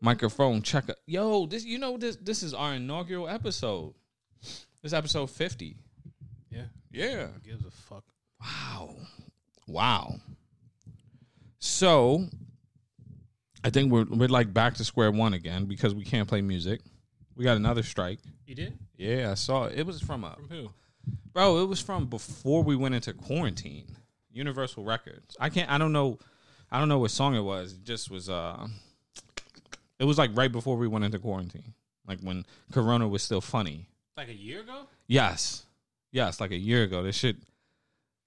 Microphone checker. Yo, this you know this this is our inaugural episode. This is episode 50. Yeah. Yeah. Who gives a fuck? Wow. Wow. So I think we're we're like back to square one again because we can't play music. We got another strike. You did? Yeah, I saw it. It was from a From who? bro, it was from before we went into quarantine. Universal Records. I can't I don't know I don't know what song it was. It just was uh it was like right before we went into quarantine. Like when Corona was still funny. Like a year ago? Yes. Yes, like a year ago. This shit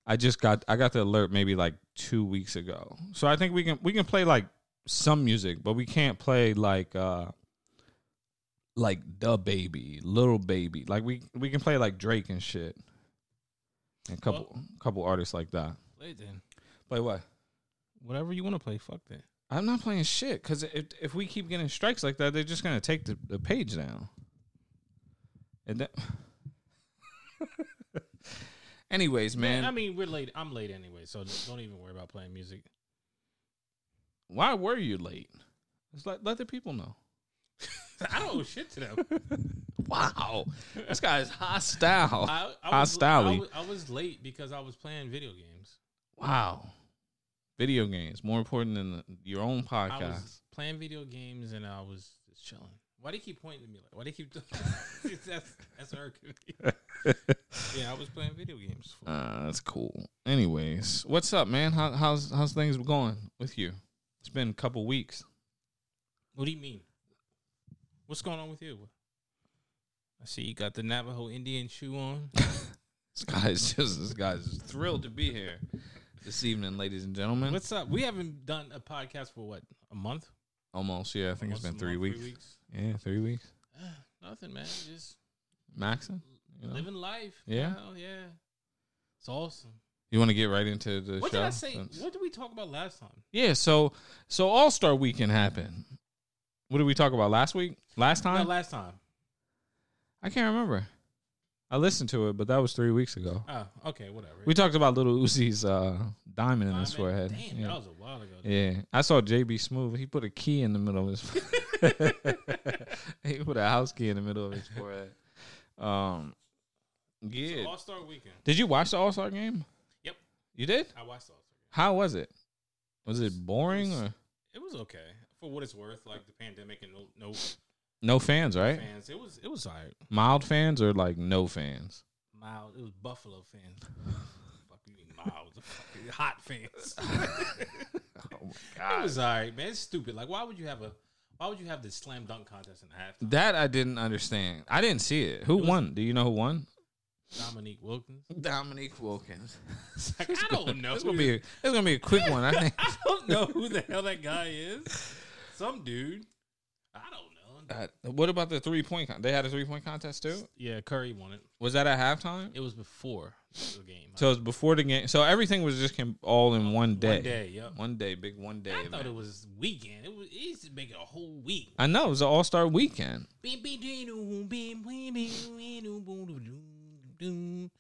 I just got I got the alert maybe like 2 weeks ago. So I think we can we can play like some music, but we can't play like uh like the baby, little baby. Like we we can play like Drake and shit. And a couple couple artists like that. Play it then. Play what? Whatever you want to play, fuck that. I'm not playing shit because if if we keep getting strikes like that, they're just gonna take the, the page down. And that. Anyways, man, I mean, we're late. I'm late anyway, so don't even worry about playing music. why were you late? Just let let the people know. I don't owe shit to them. Wow, this guy is hostile. I, I was, Hostile. I was, I was late because I was playing video games. Wow, video games more important than the, your own I podcast. was playing video games and I was just chilling. Why do you keep pointing at me? Like, why do you keep? that's that's irking. Yeah, I was playing video games. Uh, that's cool. Anyways, what's up, man? How, how's how's things going with you? It's been a couple weeks. What do you mean? What's going on with you? I see you got the Navajo Indian shoe on. This guy's just this guy's thrilled to be here this evening, ladies and gentlemen. What's up? We haven't done a podcast for what a month. Almost, yeah. I think it's been three month, weeks. Yeah, three weeks. Nothing, man. Just Maxing. You, know? living life. Yeah? Hell yeah. It's awesome. you want to get right into the What show? did I say? What did we talk about last time? Yeah, so so All Star Weekend happened. What did we talk about last week? Last No, time? last time. I can't remember. I listened to it, but that was three weeks ago. Oh, okay, whatever. We talked about Lil Uzi's uh, diamond in his forehead. Damn, yeah. that was a while ago. Yeah, I saw JB Smoove. He put a key in the middle of his. Forehead. He put a house key in the middle of his forehead. Um, yeah. All Star Weekend. Did you watch the All Star game? Yep. You did. I watched the All Star. How was it? Was it boring or It was okay for what it's worth. Like the pandemic and no no no fans? Right, fans. It was it was alright. mild fans or like no fans? Mild. It was Buffalo fans. Fuck you mean mild? Hot fans. Oh my god. It was alright, man. It's stupid. Like, why would you have a? Why would you have the slam dunk contest in halftime? That I didn't understand. I didn't see it. Who was- won? Do you know who won? Dominique Wilkins. Dominique Wilkins. Like, I don't know. It's gonna be. A, it's gonna be a quick one. I think. I don't know who the hell that guy is. Some dude. I don't Uh, what about the three point? Con- they had a three point contest too. Yeah, Curry won it. Was that at halftime? It was before the game. So it was before the game. So everything was just came all in one day. One day, yep. One day, big one day. I event. thought it was weekend. It was. He used to make it a whole week. I know it was an All Star weekend.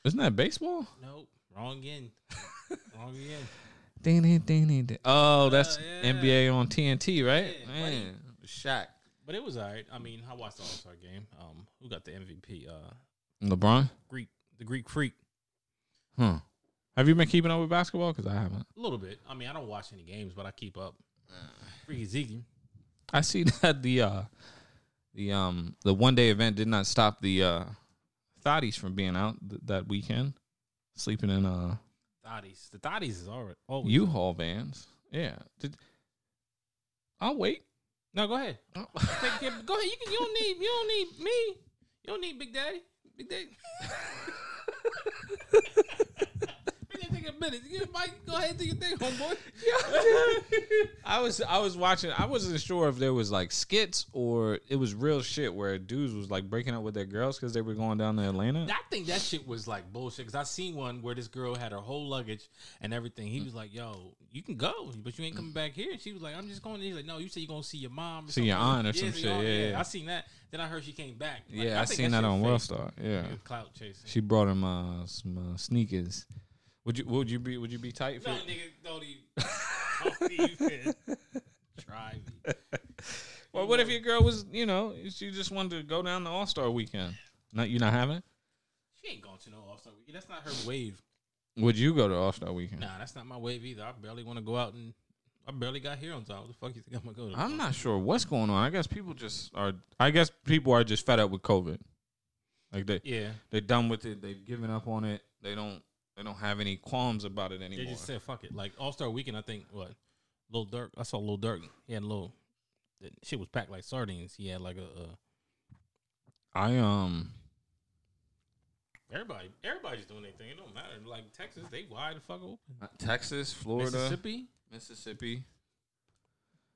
Isn't that baseball? Nope. Wrong again. wrong again. Ding, ding, ding, ding, ding. Oh, that's yeah. NBA on TNT, right? Yeah. Man, Shaq, But it was alright. I mean, I watched the All Star game. Um, who got the MVP? Uh, LeBron. Greek, the Greek Freak. Huh. Have you been keeping up with basketball? Because I haven't. A little bit. I mean, I don't watch any games, but I keep up. Freaky Zeke. I see that the uh the um the one day event did not stop the uh thotties from being out th- that weekend, sleeping in uh Thotties. The Thotties is. Always. U-Haul vans. Yeah. Did, I'll wait. No, go ahead. Oh. Take care- go ahead. You can. You don't need. You don't need me. You don't need Big Daddy. Big Daddy. Yeah, Mike, go ahead and do your thing, homeboy. I was I was watching. I wasn't sure if there was like skits or it was real shit where dudes was like breaking up with their girls because they were going down to Atlanta. I think that shit was like bullshit because I seen one where this girl had her whole luggage and everything. He was like, "Yo, you can go, but you ain't coming back here." And she was like, "I'm just going." He's like, "No, you said you're gonna see your mom, or See your something." aunt or some see shit, your aunt. yeah, yeah. I seen that. Then I heard she came back. Like, yeah, I, think seen that, shit on fake. Worldstar. Yeah, Clout chasing. she brought him uh, some uh, sneakers. Would you would you be would you be tight for? no, nigga, don't even, don't even try me. What Or what if your girl was, you know, she just wanted to go down the All Star weekend? Not you not having it? She ain't going to no All Star weekend. That's not her wave. Would you go to All Star weekend? Nah, that's not my wave either. I barely want to go out and I barely got here on time. What the fuck you think I'm gonna go to? I'm not sure what's going on. I guess people just are. I guess people are just fed up with COVID. Like they Yeah, they're done with it. They've given up on it. They don't they don't have any qualms about it anymore. they just said fuck it. Like All Star weekend, I think what Lil Durk. I saw Lil Durk. He had a little. Shit was packed like sardines. He had like a. a I um everybody, everybody's doing their thing. It don't matter. Like Texas, they wide the fuck open. Texas, Florida, Mississippi. Mississippi.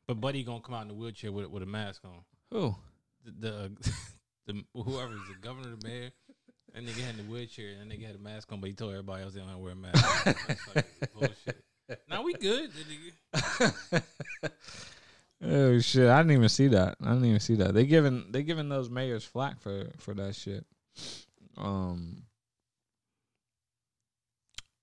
But Buddy gonna come out in the wheelchair with with a mask on. Who? The the, the whoever's the governor, the mayor. That nigga had in the wheelchair and that nigga had a mask on, but he told everybody else they don't to wear a mask. That's like bullshit. Now we good. nigga. Oh shit! I didn't even see that. I didn't even see that. They giving they giving those mayors flack for for that shit. Um.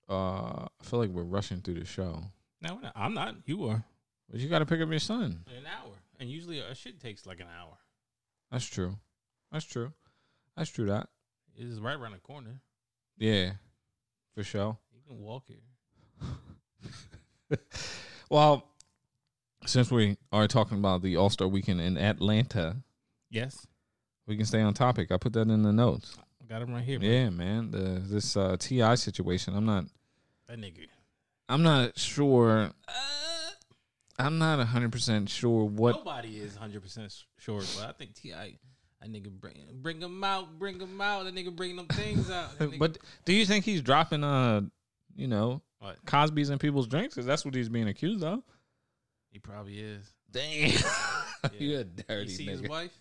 Uh, I feel like we're rushing through the show. No, we're not. I'm not. You are. But you got to pick up your son. In an hour, and usually a shit takes like an hour. That's true. That's true. That's true. That It is right around the corner. yeah, for sure. You can walk here. Well, since we are talking about the All Star Weekend in Atlanta, Yes, we can stay on topic. I put that in the notes. I got him right here. man. Yeah, man. The this uh, T.I. situation. I'm not. That nigga. I'm not sure. Uh, I'm not hundred percent sure what. Nobody is 100 percent sure, but I think Ti. That nigga bring bring them out, bring them out. That nigga bring them things out. Nigga- But do you think he's dropping uh, you know, What? Cosby's in people's drinks? Because that's what he's being accused of. he probably is. Damn, Yeah. you a You dirty see his wife?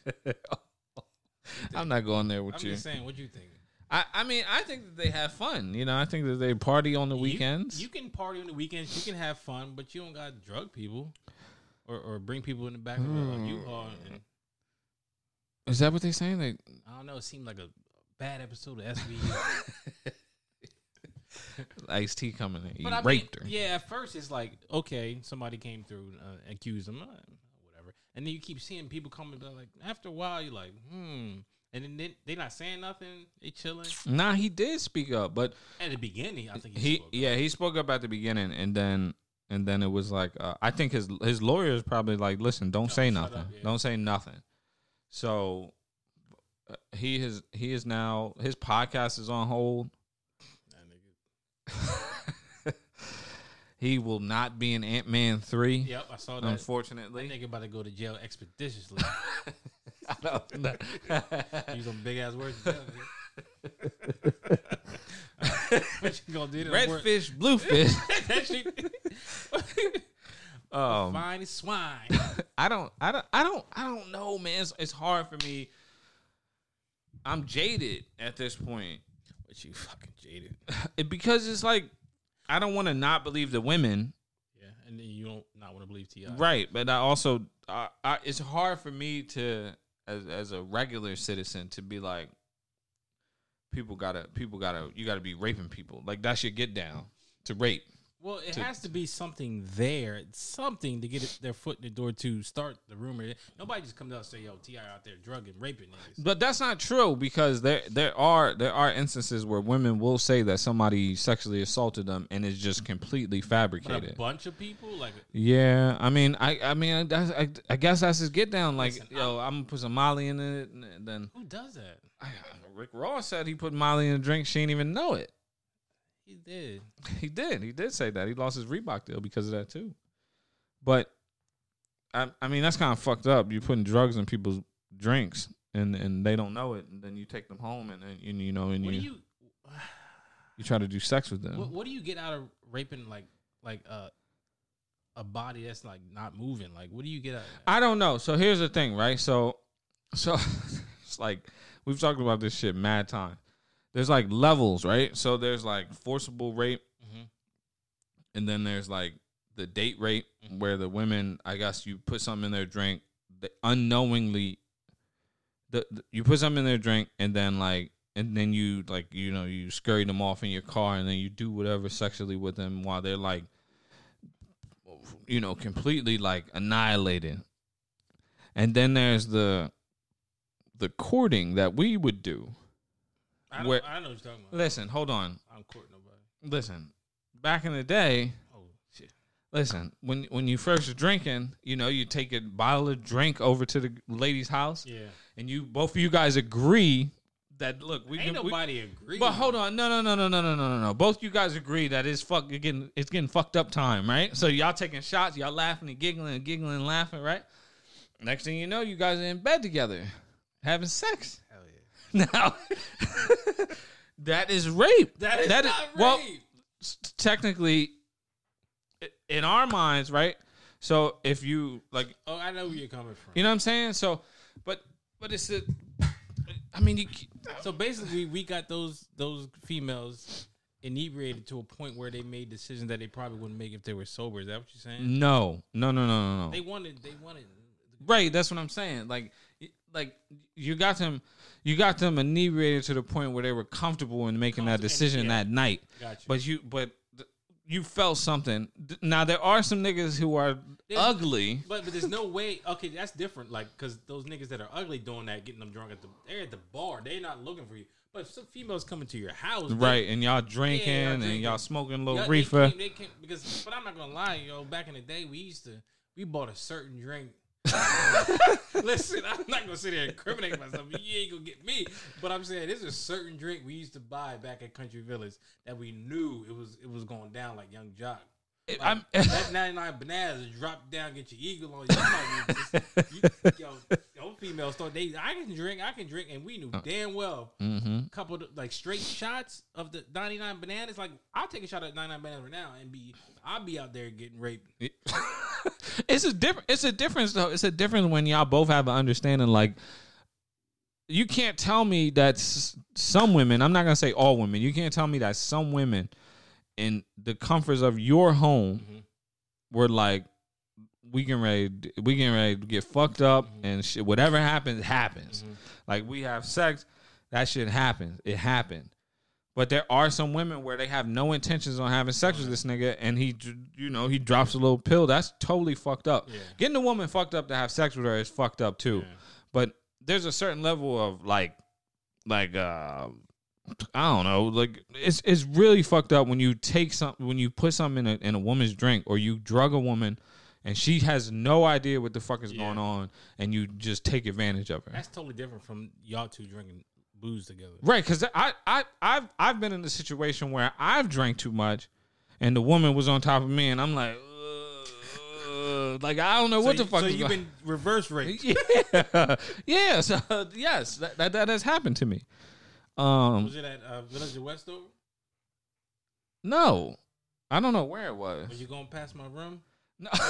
I'm not going there with I'm you. just saying. What you think? I, I mean, I think that they have fun. You know, I think that they party on the You- weekends. You, can party on the weekends. You can have fun, but you don't got drug people or, or bring people in the back of a. U-Haul. And, Is that what they're saying? They I don't know. It seemed like a bad episode of SVU. Ice T coming in, he But I mean, raped her. yeah, at first it's like okay, somebody came through uh, and accused him, uh, whatever, and then you keep seeing people coming, but like after a while you're like, hmm, and then they, they not saying nothing, they chilling. Nah, he did speak up, but At the beginning, I think he, he, spoke up. yeah, he spoke up at the beginning, and then and then it was like, uh, I think his his lawyer is probably like, listen, don't say nothing, up, yeah. don't say nothing. So uh, he is he is now his podcast is on hold. That nigga- he will not be in Ant Man three. Yep, I saw that. That Unfortunately, nigga about to go to jail expeditiously. I don't know. Use some big ass words. to tell you. what you gonna do? to them Um, Fine as swine. I don't, I don't, I don't, I don't know, man. It's, it's hard for me. I'm jaded at this point But you fucking jaded. It- because it's like I don't want to not believe the women, Yeah, and then you don't not want to believe Ti. right? But I also, I, I, it's hard for me to, as as a regular citizen, to be like, people gotta, people gotta, you gotta be raping people. Like that's your get down to rape. Well, it to- has to be something there, something to get it, their foot in the door to start the rumor. Nobody just comes out and say, "Yo, T.I. out there drugging, raping niggas." But that's not true because there there are there are instances where women will say that somebody sexually assaulted them and it's just completely But a fabricated. bunch of people, like, Yeah, I mean, I I mean, I, I guess that's his get down. Like, Listen, yo, I'm gonna put some Molly in it, and then who does that? I, Rick Ross said he put Molly in a drink. She didn't even know it. He did. He did. He did say that. He lost his Reebok deal because of that too. But I I mean, that's kind of fucked up. You're putting drugs in people's drinks and and they don't know it, and then you take them home and then and, you know and What you, you? you try to do sex with them. What, what do you get out of raping like like uh, a body that's like not moving? Like, what do you get out? I don't know. So here's the thing, right? So, so it's like we've talked about this shit mad time. There's like levels, right? So there's like forcible rape, Mhm. and then there's like the date rape, Mhm. where the women, I guess, you put something in their drink, they unknowingly, the, the- you put something in their drink, and then like, and then you like, you know, you scurry them off in your car, and then you do whatever sexually with them while they're like, you know, completely like annihilated. and then there's the the courting that we would do. I, Where- I know what you're talking about. Listen, hold on. I don't court nobody. Listen, back in the day, Oh shit. listen when when you first were drinking, you know, you take a bottle of drink over to the lady's house, Yeah. and you both of you guys agree that look, we Ain't can. we- nobody agree. but hold on, no, no, no, no, no, no, no, no, no. Both you guys agree that it's fuck it's getting it's getting fucked up time, right? So y'all taking shots, y'all laughing and giggling and giggling and laughing, right? Next thing you know, you guys are in bed together, having sex. Now, that is rape. That is That not well, rape. s- technically, in our minds, right? So if you like, oh, I know where you're coming from. you know what I'm saying? So, but but it's a, I mean, you So basically, we got those those females inebriated to a point where they made decisions that they probably wouldn't make if they were sober. Is that what you're saying? no, no, no, no, no, no. They wanted. They wanted. Right, that's what I'm saying. Like, like you got them, you got them inebriated to the point where they were comfortable in making that decision yeah. that night. Got you. But you, but you felt something. Now there are some niggas who are There's- ugly. But but there's no way. Okay, that's different. Like because those niggas that are ugly doing that, getting them drunk at the they're at the bar. They're not looking for you. But if some females coming to your house, they- Right, and y'all drinking, Yeah, y'all and y'all smoking a little Yeah, reefer. They came, they came, because, but I'm not gonna lie, yo. Back in the day, we used to we bought a certain drink. Listen, I'm not gonna sit there and incriminate myself. You ain't gonna get me. But I'm saying there's a certain drink we used to buy back at Country Village that we knew it was it was going down like Yung Joc. Like, I'm- that 99 bananas drop down, get your eagle on you. might just- you yo, yo, females thought they I can drink, I can drink, and we knew damn well mm-hmm. couple of, like straight shots of the 99 bananas. Like I'll take a shot at 99 bananas right now and be I'll be out there getting raped. it's a different. It's a difference though. It's a difference when y'all both have an understanding. Like, you can't tell me that s- some women. I'm not gonna say all women. You can't tell me that some women, in the comforts of your home, Mhm. were like, we can ready. We can ready to get fucked up and shit. Whatever happens, happens. Like we have sex, that shit happens. It happened. But there are some women where they have no intentions on having sex with this nigga, and he, you know, he drops a little pill. That's totally fucked up. Yeah. Getting a woman fucked up to have sex with her is fucked up too. Yeah. But there's a certain level of like, like, uh, I don't know, like it's it's really fucked up when you take some when you put something in a, in a woman's drink or you drug a woman. And she has no idea what the fuck is Yeah. going on, and you just take advantage of her. That's totally different from y'all two drinking booze together. Right, because I, I, I've, I've been in a situation where I've drank too much, and the woman was on top of me, and I'm like, "Ugh," like I don't know what so the fuck. So you've been reverse raped. yeah, yeah. So yes, that, that that has happened to me. Um, Was it at uh, Village of Westover? no, I don't know where it was. Was you going past my room? No.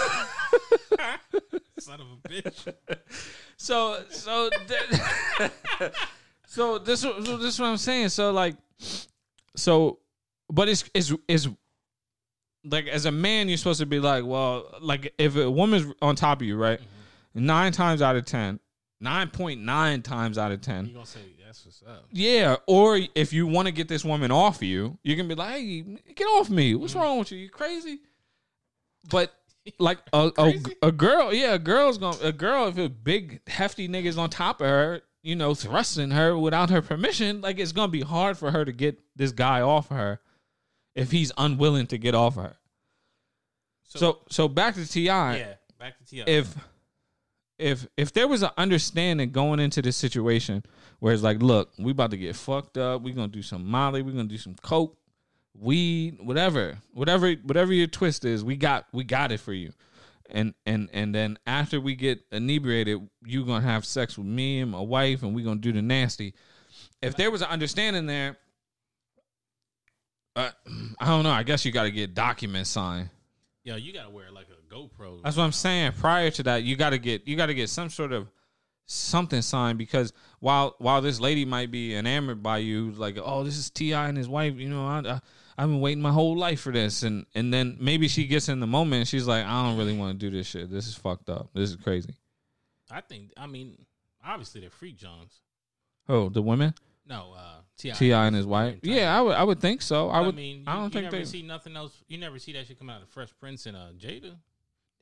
Son of a bitch. so so th- so this so this is what I'm saying. So like so but it's it's it's like as a man you're supposed to be like, well, like if a woman's on top of you, right? Mm-hmm. Nine times out of ten, nine point nine times out of ten. You gonna say that's what's up? Yeah, or if you want to get this woman off you, you can be like, "Hey, get off me! What's mm-hmm. wrong with you? You crazy?" But like a, a, a girl, yeah, a girl's gonna a girl if a big hefty nigga's on top of her, you know, thrusting her without her permission, like it's gonna be hard for her to get this guy off of her if he's unwilling to get off of her. So so back to Ti. yeah, back to Ti. If if if there was an understanding going into this situation where it's like, look, we about to get fucked up, we gonna do some Molly, we gonna do some coke, weed, whatever, whatever, whatever your twist is, we got we got it for you. And and and then after we get inebriated, you gonna have sex with me and my wife, and we gonna do the nasty. If there was an understanding there, uh, I don't know. I guess you got to get documents signed. Yo, you gotta wear like a GoPro. That's what I'm saying. Prior to that, you got to get you got to get some sort of something signed because while while this lady might be enamored by you, like oh this is T.I. and his wife, you know I, I I've been waiting my whole life for this, and and then maybe she gets in the moment and she's like I don't really want to do this shit. This is fucked up. This is crazy. I think. I mean, obviously they're freak Johns. Oh, the women, No, uh, Ti. T.I. and his wife. Yeah, I would I would think so. I I would. mean, you, I don't you think never they. see nothing else. You never see that shit come out of Fresh Prince and uh, Jada.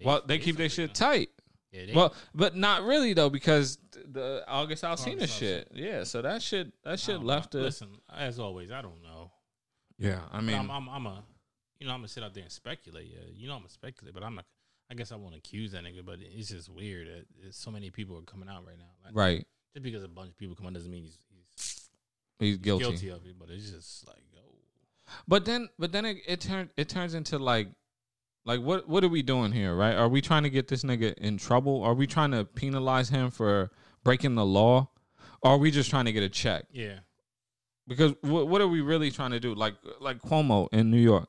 well, they keep their shit tight. Yeah, they, Well, but not really though, because the August oh, Alsina August shit. Yeah, so that shit that I shit left know. a. Listen, as always, I don't know. Yeah, I mean, I'm, I'm, I'm a, you know, I'm gonna sit out there and speculate. Yeah, you know, I'm gonna speculate, but I'm not. I guess I won't accuse that nigga, but it's just weird that so many people are coming out right now. Like, right. Just because a bunch of people come out doesn't mean he's, he's He's guilty. guilty of it, but it's just like, oh, But then, but then it, it turns it turns into like, like what what are we doing here, right? Are we trying to get this nigga in trouble? Are we trying to penalize him for breaking the law? Or are we just trying to get a check? yeah, Because what what are we really trying to do? Like like Cuomo in New York,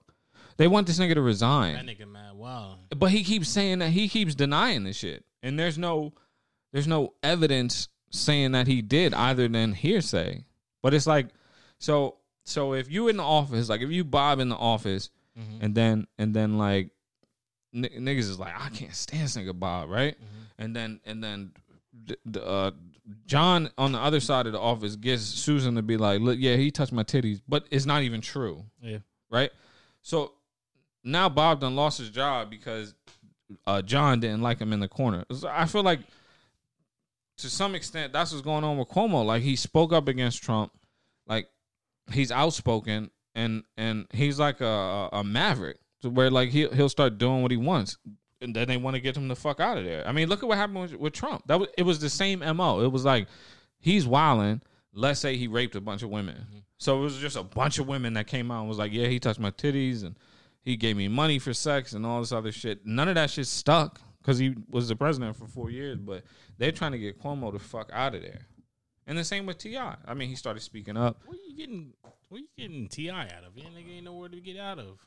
they want this nigga to resign. that nigga mad. Wow, but he keeps saying that he keeps denying this shit and there's no there's no evidence saying that he did other than hearsay but it's like so so if you in the office like if you bob in the office Mhm. and then and then like n- niggas is like i can't stand this nigga bob right Mhm. and then and then d- d- uh john on the other side of the office gets susan to be like look yeah he touched my titties but it's not even true yeah, right? So now Bob done lost his job because uh, John didn't like him in the corner. So I feel like to some extent that's what's going on with Cuomo. Like he spoke up against Trump, like he's outspoken and and he's like a, a maverick to where like he he'll start doing what he wants. And then they want to get him the fuck out of there. I mean, look at what happened with, with Trump. That was it was the same mo. It was like he's wilding. Let's say he raped a bunch of women. Mm-hmm. So it was just a bunch of women that came out and was like, "Yeah, he touched my titties and he gave me money for sex and all this other shit." None of that shit stuck because he was the president for four years. But they're trying to get Cuomo the fuck out of there. And the same with Ti. I mean, he started speaking up. what you getting? What you getting T.I. out of? Yeah, nigga ain't nowhere to get out of.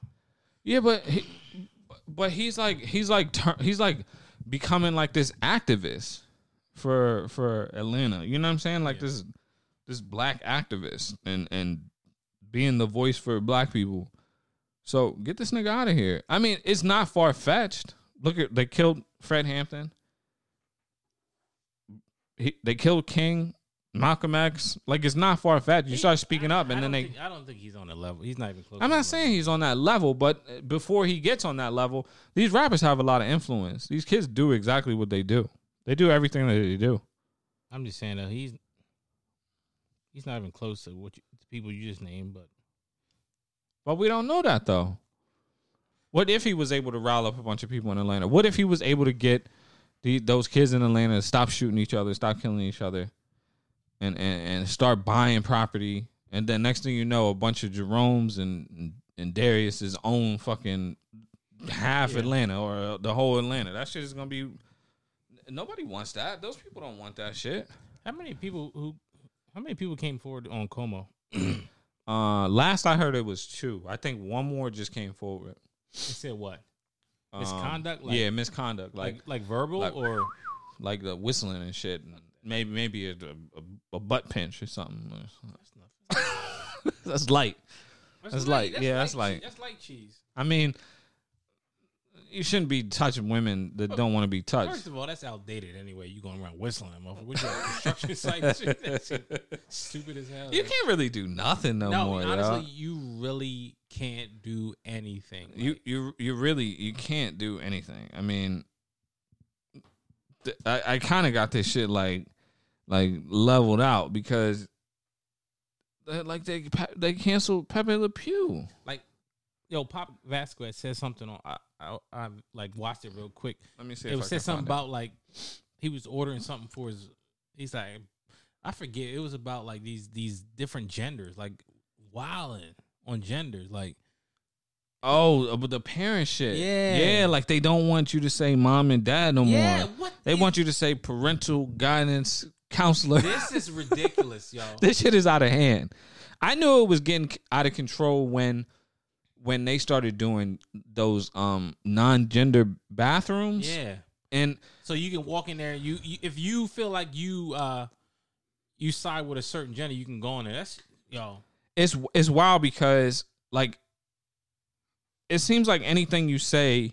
Yeah, but he, but he's like he's like he's like becoming like this activist for for Atlanta. You know what I'm saying? Like Yeah. this this black activist and and being the voice for black people. So get this nigga out of here. I mean, it's not far fetched. Look at they killed Fred Hampton. He, they killed King, Malcolm X. Like it's not far fetched. You start speaking I- up, and then they think- I don't think he's on the level. He's not even close. I'm not saying he's on that level, but uh, before he gets on that level, these rappers have a lot of influence. These kids do exactly what they do. They do everything that they do. I'm just saying that he's he's not even close to what you, the people you just named. But But we don't know that though. What if he was able to rile up a bunch of people in Atlanta? What if he was able to get the, those kids in Atlanta to stop shooting each other, stop killing each other, and, and, and start buying property? And then next thing you know, a bunch of Jerome's and and Darius's own fucking half Yeah. Atlanta or the whole Atlanta. That shit is gonna be. Nobody wants that. Those people don't want that shit. how many people who how many people came forward on Cuomo? Uh, last I heard, it was two. I think one more just came forward. They said what? Um, Misconduct? Like- yeah, misconduct. Like Like like verbal like- or like the whistling and shit. Maybe maybe a, a, a butt pinch or something. that's nothing. That's light. That's light. Yeah, that's cheese. light. That's light cheese. I mean, you shouldn't be touching women that oh, don't want to be touched. First of all, that's outdated anyway. You going around whistling, motherfucker. You at a construction site? shit? Stupid as hell. You can't really do nothing no, no, more. honestly, dawg. you really can't do anything. you Like, you you really you can't do anything. I mean, th- I I kind of got this shit like like leveled out because. Like they they canceled Pepe Le Pew. like, yo, Pop Vasquez said something on. I, I I like watched it real quick. Let me see. it if was I said something find it. about like he was ordering something for his. He's like, I forget. It was about like these these different genders, like wilding on genders, like Oh, uh, but the parent shit. Yeah. yeah. Like they don't want you to say mom and dad no yeah, more. what They is- want you to say parental guidance counselor. This is ridiculous, yo. this shit is out of hand. I knew it was getting out of control when when they started doing those um non-gender bathrooms. Yeah. And So you can walk in there. You, you if you feel like you uh you side with a certain gender, you can go in there. That's yo. it's it's wild because like it seems like anything you say,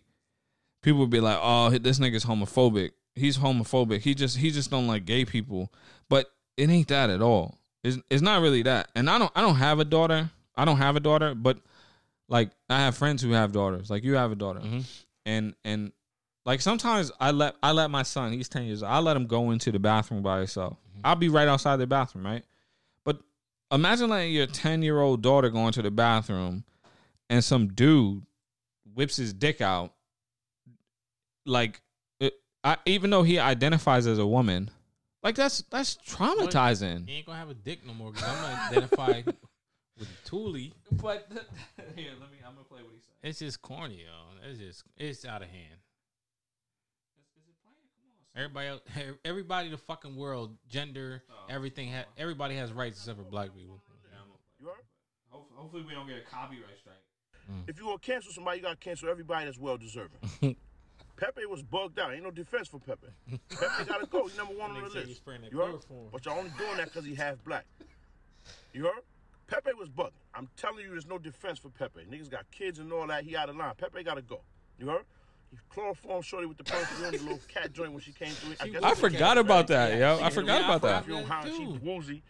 people would be like, "Oh, this nigga's homophobic. He's homophobic. He just he just don't like gay people." But it ain't that at all. It's it's not really that. And I don't I don't have a daughter. I don't have a daughter, but like I have friends who have daughters. Like you have a daughter, Mm-hmm. and and Like sometimes I let I let my son, he's ten years old, I let him go into the bathroom by himself. I'll be right outside the bathroom, right? But imagine letting your ten year old daughter go into the bathroom and some dude whips his dick out. Like, I, even though he identifies as a woman, like that's that's traumatizing. He ain't gonna have a dick no more because I'm gonna identify with Thule. But here, let me. I'm gonna play what he said. It's just corny, yo. It's just it's out of hand. Everybody, else, everybody, the fucking world, gender, oh. everything, ha- everybody has rights except for black people. You heard? Hopefully, we don't get a copyright strike. Mm. If you gonna cancel somebody, you gotta cancel everybody that's well deserving. Pepe was bugged out. Ain't no defense for Pepe. Pepe gotta go. He's number one on the list. You heard? But y'all only doing that because he half black. You heard? Pepe was bugging. I'm telling you, there's no defense for Pepe. Niggas got kids and all that. He out of line. Pepe gotta go. You heard? He chloroform shorty with the perfume, the little cat joint when she came through. She guess I it was the forgot cat, about right? that, Yeah, yo. she I forgot about that. the she too. woozy.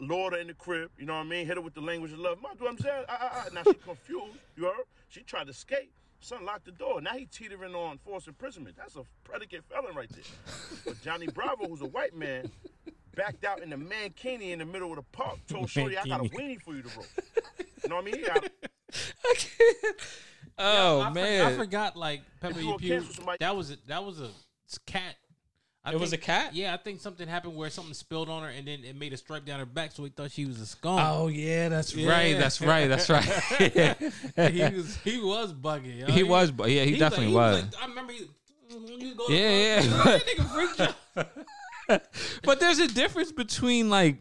Lord her in the crib, you know what I mean? Hit her with the language of love. Ma, do I'm saying? Ah, ah, ah. Now she confused, you heard? She tried to escape. Son locked the door. Now he teetering on forced imprisonment. That's a predicate felon right there. But Johnny Bravo, who's a white man, backed out in the mankini in the middle of the park, told Shorty, I got a weenie for you to roll. You know what I mean? He got- Oh I for- man, I forgot like Pepe you Le Pew. That was a, that was a cat. I It was a cat? Yeah, I think something happened where something spilled on her and then it made a stripe down her back, so he thought she was a skunk. Oh yeah, that's Yeah. right. That's right. That's right. he was he was bugging. Yo. he was, bu- yeah, he, was definitely like- was. he like- I remember he. When you go Yeah, yeah. that nigga freaked out. but there's a difference between like,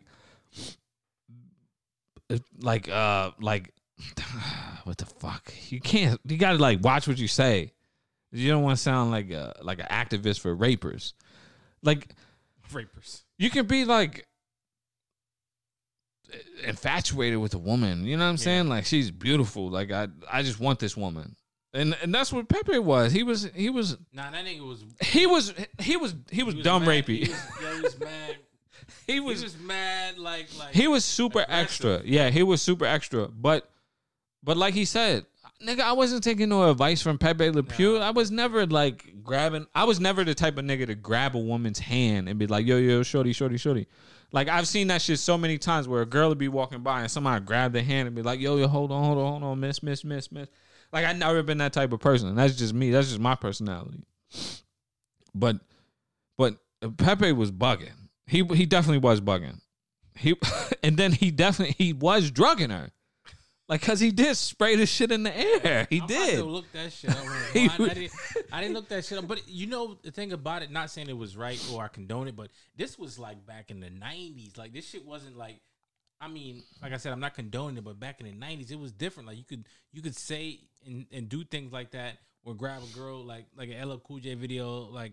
like, uh, like, what the fuck? You can't. You gotta like watch what you say. You don't want to sound like a like an activist for rapers. Like, Rapers. you can be like infatuated with a woman. You know what I'm saying? Like she's beautiful. Like I, I just want this woman. And and that's what Pepe was. He was he was Nah, that nigga was. he was he was he was, he was dumb mad. rapey. He was, yeah, he was mad. He He was was mad. Like like he was super aggressive. extra. Yeah, he was super extra. But but like he said, nigga, I wasn't taking no advice from Pepe Le Pew. No. I was never like grabbing. I was never the type of nigga to grab a woman's hand and be like, yo, yo, shorty, shorty, shorty. Like I've seen that shit so many times where a girl would be walking by and somebody grab the hand and be like, yo, yo, hold on, hold on, hold on, miss, miss, miss, miss. Like I never been that type of person. That's just me. That's just my personality. But but Pepe was bugging. He he definitely was bugging. He and then he definitely he was drugging her. Like cause he did spray the shit in the air. He I'm did. look that shit up. I, I didn't, I didn't look that shit up. But you know the thing about it, not saying it was right or I condone it, but this was like back in the '90s. Like this shit wasn't like. I mean, like I said, I'm not condoning it, but back in the '90s, it was different. Like you could you could say and, and do things like that, or grab a girl like like an LL Cool J video, like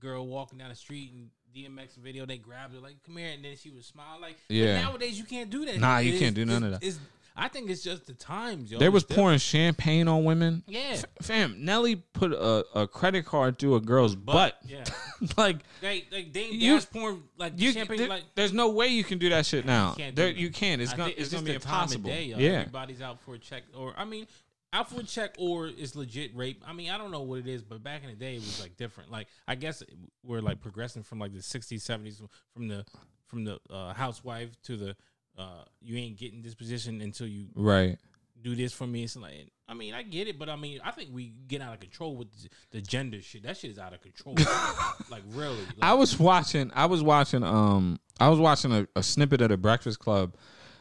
girl walking down the street and DMX video, they grabbed her like come here, and then she would smile like. but Yeah. nowadays you can't do that. Nah, you It's- can't do none of that. it's- I think it's just the times, yo. They It's was pouring champagne on women. Yeah. F- fam, Nelly put a, a credit card through a girl's butt. Yeah. like Like like Dame You- porn like you, champagne there- like there's no way you can do that shit now. can't There, you can't. It's I gonna think it's, gonna be the time of impossible. day, yeah. Everybody's out for a check or I mean out for a check or it's legit rape. I mean, I don't know what it is, but back in the day it was like different. Like I guess we're like progressing from like the 60s, 70s from the from the uh, housewife to the uh, you ain't getting this position until you Right. do this for me. It's like, I mean, I get it, but I mean, I think we get out of control with the, gender shit. That shit is out of control. like really, like, I was watching. I was watching. Um, I was watching a, a snippet of the Breakfast Club,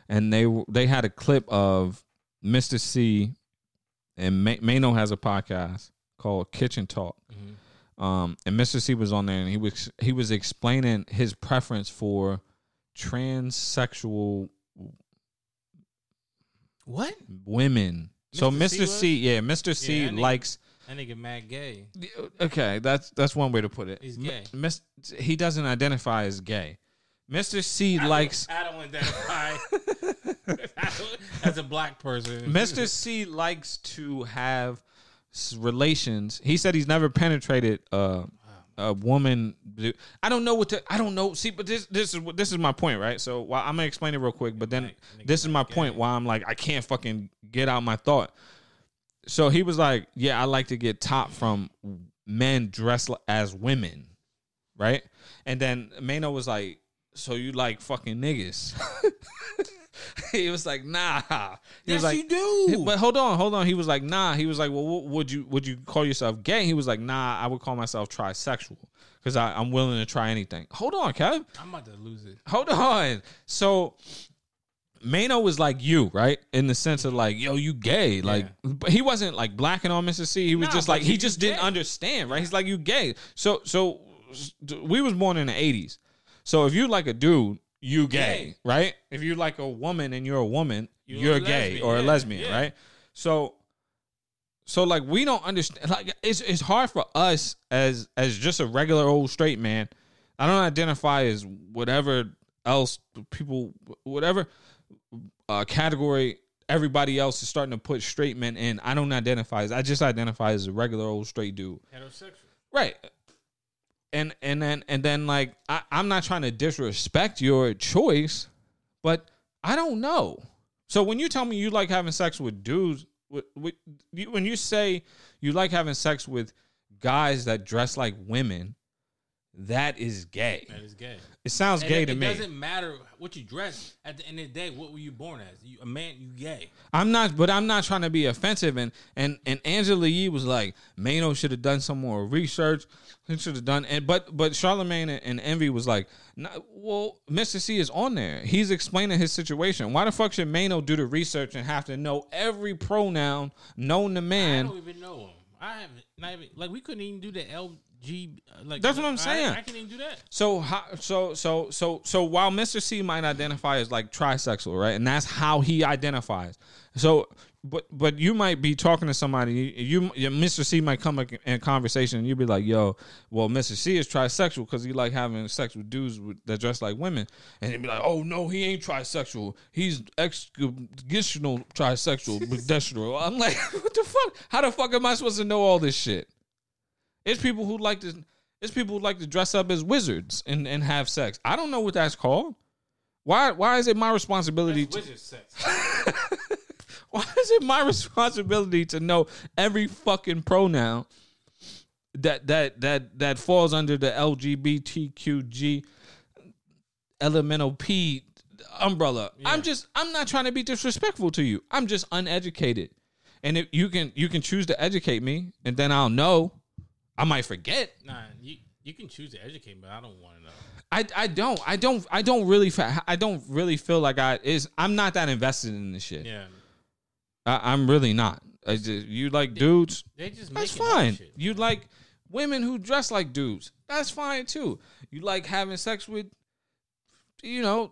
and they they had a clip of Mr. Cee, and Ma- Mano has a podcast called Kitchen Talk. Mhm. Um, and Mr. Cee was on there, and he was he was explaining his preference for transsexual what? women. So Mr. Cee C, yeah, Mr. Cee Yeah, likes. That nigga mad gay. Okay, that's that's one way to put it. He's M- gay. Mis- he doesn't identify as gay. Mr. Cee likes I don't identify as a black person. Mr. Cee likes to have relations. He said he's never penetrated uh, a woman. I don't know what to. I don't know. See, but this this is what- this is my point, right? So while I'm gonna explain it real quick, but then this is my point. Why I'm like I can't fucking get out my thought. So he was like, "Yeah, I like to get top from men dressed as women, right? And then Mano was like, "So you like fucking niggas?" he was like, "Nah." He was Yes, like, you do. But hold on, hold on. He was like, "Nah." He was like, "Well, would you would you call yourself gay?" He was like, "Nah, I would call myself trisexual because I'm willing to try anything." Hold on, Kev. I'm about to lose it. Hold on. So Mano was like you, right? In the sense of like, yo, you gay. Like, but he wasn't like blacking on Mr. Cee. He was Nah, just like he just didn't gay. understand, right? He's like, you gay. So, so we was born in the '80s. So if you like a dude, you gay, Gay. right? If you're like a woman and you're a woman, You're you're, a gay lesbian, or a lesbian, yeah. right? So so like we don't understand like it's it's hard for us as as just a regular old straight man. I don't identify as whatever else people whatever uh category everybody else is starting to put straight men in. I don't identify as I just identify as a regular old straight dude. Heterosexual. Right. And and then and then like I, I'm not trying to disrespect your choice, but I don't know. So when you tell me you like having sex with dudes, with, with, when you say you like having sex with guys that dress like women, that is gay. That is gay. It sounds And gay it, to it me. It doesn't matter what you dress. At the end of the day, what were you born as? You, a man, you gay. I'm not, but I'm not trying to be offensive. And and and Angela Yee was like, Mano should have done some more research. He should have done, and but but Charlemagne and, and Envy was like, nah, well, Mr. Cee is on there. He's explaining his situation. Why the fuck should Mano do the research and have to know every pronoun known to man? I don't even know him. I haven't. Not even like we couldn't even do the LG. Uh, Like That's what I'm saying. I, can even do that. So how, so so so so while Mr. Cee might identify as like trisexual, right? And that's how he identifies. So but but you might be talking to somebody you, you Mr. Cee might come in conversation and you'd be like, "Yo, well Mr. Cee is trisexual cuz he like having sex with dudes with, that dress like women." And he'd be like, "Oh no, he ain't trisexual. He's exconditional trisexual, pedestrian." I'm like, "What the fuck? How the fuck am I supposed to know all this shit?" It's people who like to it's people who like to dress up as wizards and, and have sex. I don't know what that's called. Why why is it my responsibility That's to, wizard sex. why is it my responsibility to know every fucking pronoun that that that that falls under the LGBTQG elemental P umbrella? I'm just I'm not trying to be disrespectful to you. I'm just uneducated. And if you can you can choose to educate me and then I'll know. I might forget. Nah, you you can choose to educate, but I don't want to know. I, I don't I don't I don't really fa- I don't really feel like I is I'm not that invested in this shit. Yeah, I, I'm really not. I just, you like dudes? they just That's fine. You like women who dress like dudes? That's fine too. You like having sex with, you know,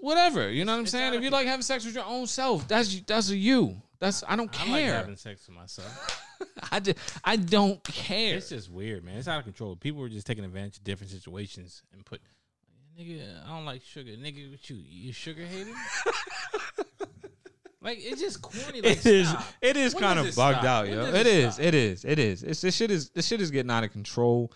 whatever. You know what I'm It's saying? If you like- like having sex with your own self, that's that's a you. That's I don't I like care. having sex with myself. I just, I don't care. It's just weird, man. It's out of control. People were just taking advantage of different situations and put, nigga, I don't like sugar. Nigga, what you, you sugar hater? like it's just corny. Like, It is. stop. It is When kind of bugged stop? out, yo. It it is. stop? It is. It is. It's this shit is this shit is getting out of control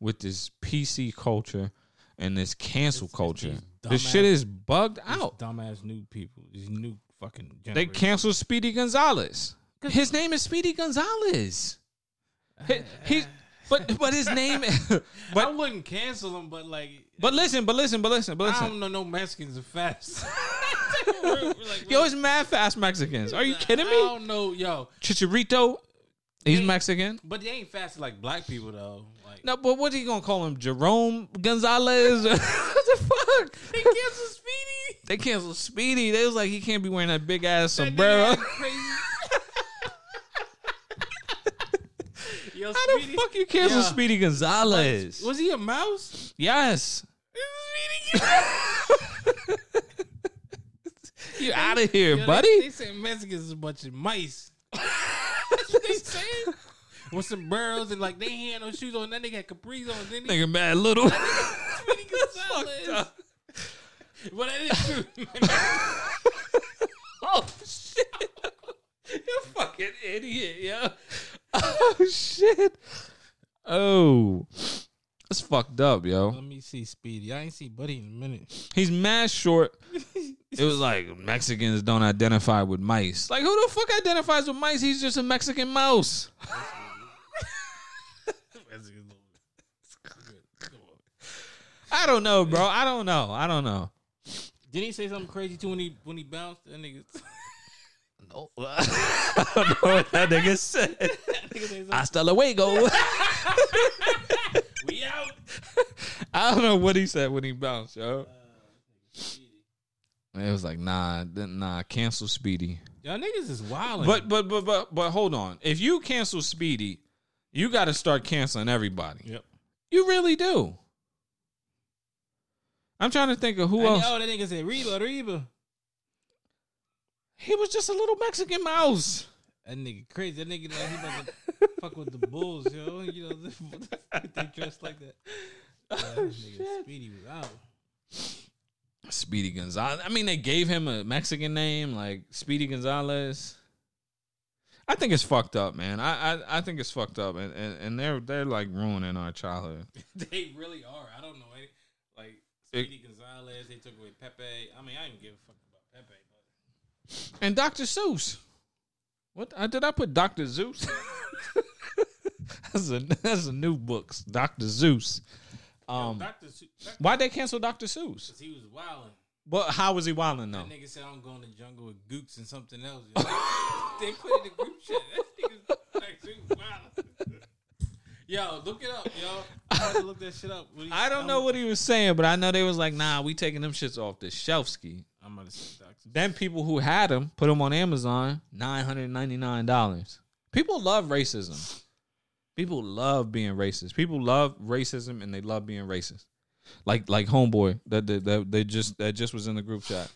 with this PC culture and this cancel It's- it's culture. these This shit is bugged out. dumbass new people. These new fucking. They generation. canceled Speedy Gonzalez. His name is Speedy Gonzalez. He, he but but his name. I wouldn't cancel him, but like, but listen, but listen, but listen, but listen. I don't know no Mexicans are fast. like, Yo, it's mad fast Mexicans. Are you kidding me? I don't know, yo, Chicharito, he's Mexican. but they ain't fast like black people though. Like, No, but what are you gonna call him? Jerome Gonzalez? what the fuck? they cancel Speedy. They canceled Speedy. They was like he can't be wearing that big ass sombrero. Yo, How the Speedy- fuck you cancel Yeah. Speedy Gonzalez? Was he a mouse? Yes. You out of here, Yo, they- buddy. They, say Mexicans is a bunch of mice. That's what they saying. With some burrows and like they ain't had no shoes on. That nigga had capris on. Then he Nigga mad little. Speedy Gonzalez. But that is true. oh shit! You fucking idiot, yo. Oh shit. Oh. That's fucked up, yo. Let me see Speedy. I ain't see Buddy in a minute. He's mad short. it was like Mexicans don't identify with mice. Like who the fuck identifies with mice? He's just a Mexican mouse. I don't know, bro. I don't know. I don't know. Didn't he say something crazy too when he when he bounced? That nigga, No. I don't know what that nigga said. that nigga say something. Hasta luego. we out. I don't know what he said when he bounced, yo. Uh, it was like, nah, th- nah, cancel Speedy. Y'all niggas is wild. But but but but but hold on. If you cancel Speedy, you got to start canceling everybody. yep. You really do. I'm trying to think of who And, else. oh, that nigga said Reba, Reba. He was just a little Mexican mouse. That nigga crazy. That nigga like he about to fuck with the bulls, yo. You know they dress like that. Uh, that nigga Speedy was out. Speedy Gonzalez. I mean, they gave him a Mexican name like Speedy Gonzalez. I think it's fucked up, man. I I, I think it's fucked up, and, and and they're they're like ruining our childhood. They really are. I don't know. any- Like Speedy Gonzalez, they took away Pepe. I mean, I didn't give a fuck about Pepe, but And Dr. Seuss. What I did I put Dr. Zeus? that's a that's a new books. Dr. Zeus. Um, Doctor, because why'd they cancel Dr. Seuss? Because he was wilding. But how was he wilding though? That nigga said I'm going to jungle with Gooks and something else. they put it in the group chat. That nigga's actually wilding. Yo, look it up, yo. I had to look that shit up. What he- I don't know what he was saying, but I know they was like, nah, we taking them shits off the shelf ski. I'm gonna say Doctor. Then people who had them put them on Amazon, nine hundred ninety nine dollars. People love racism. People love being racist. People love racism and they love being racist. Like like homeboy that that, that they just that just was in the group chat.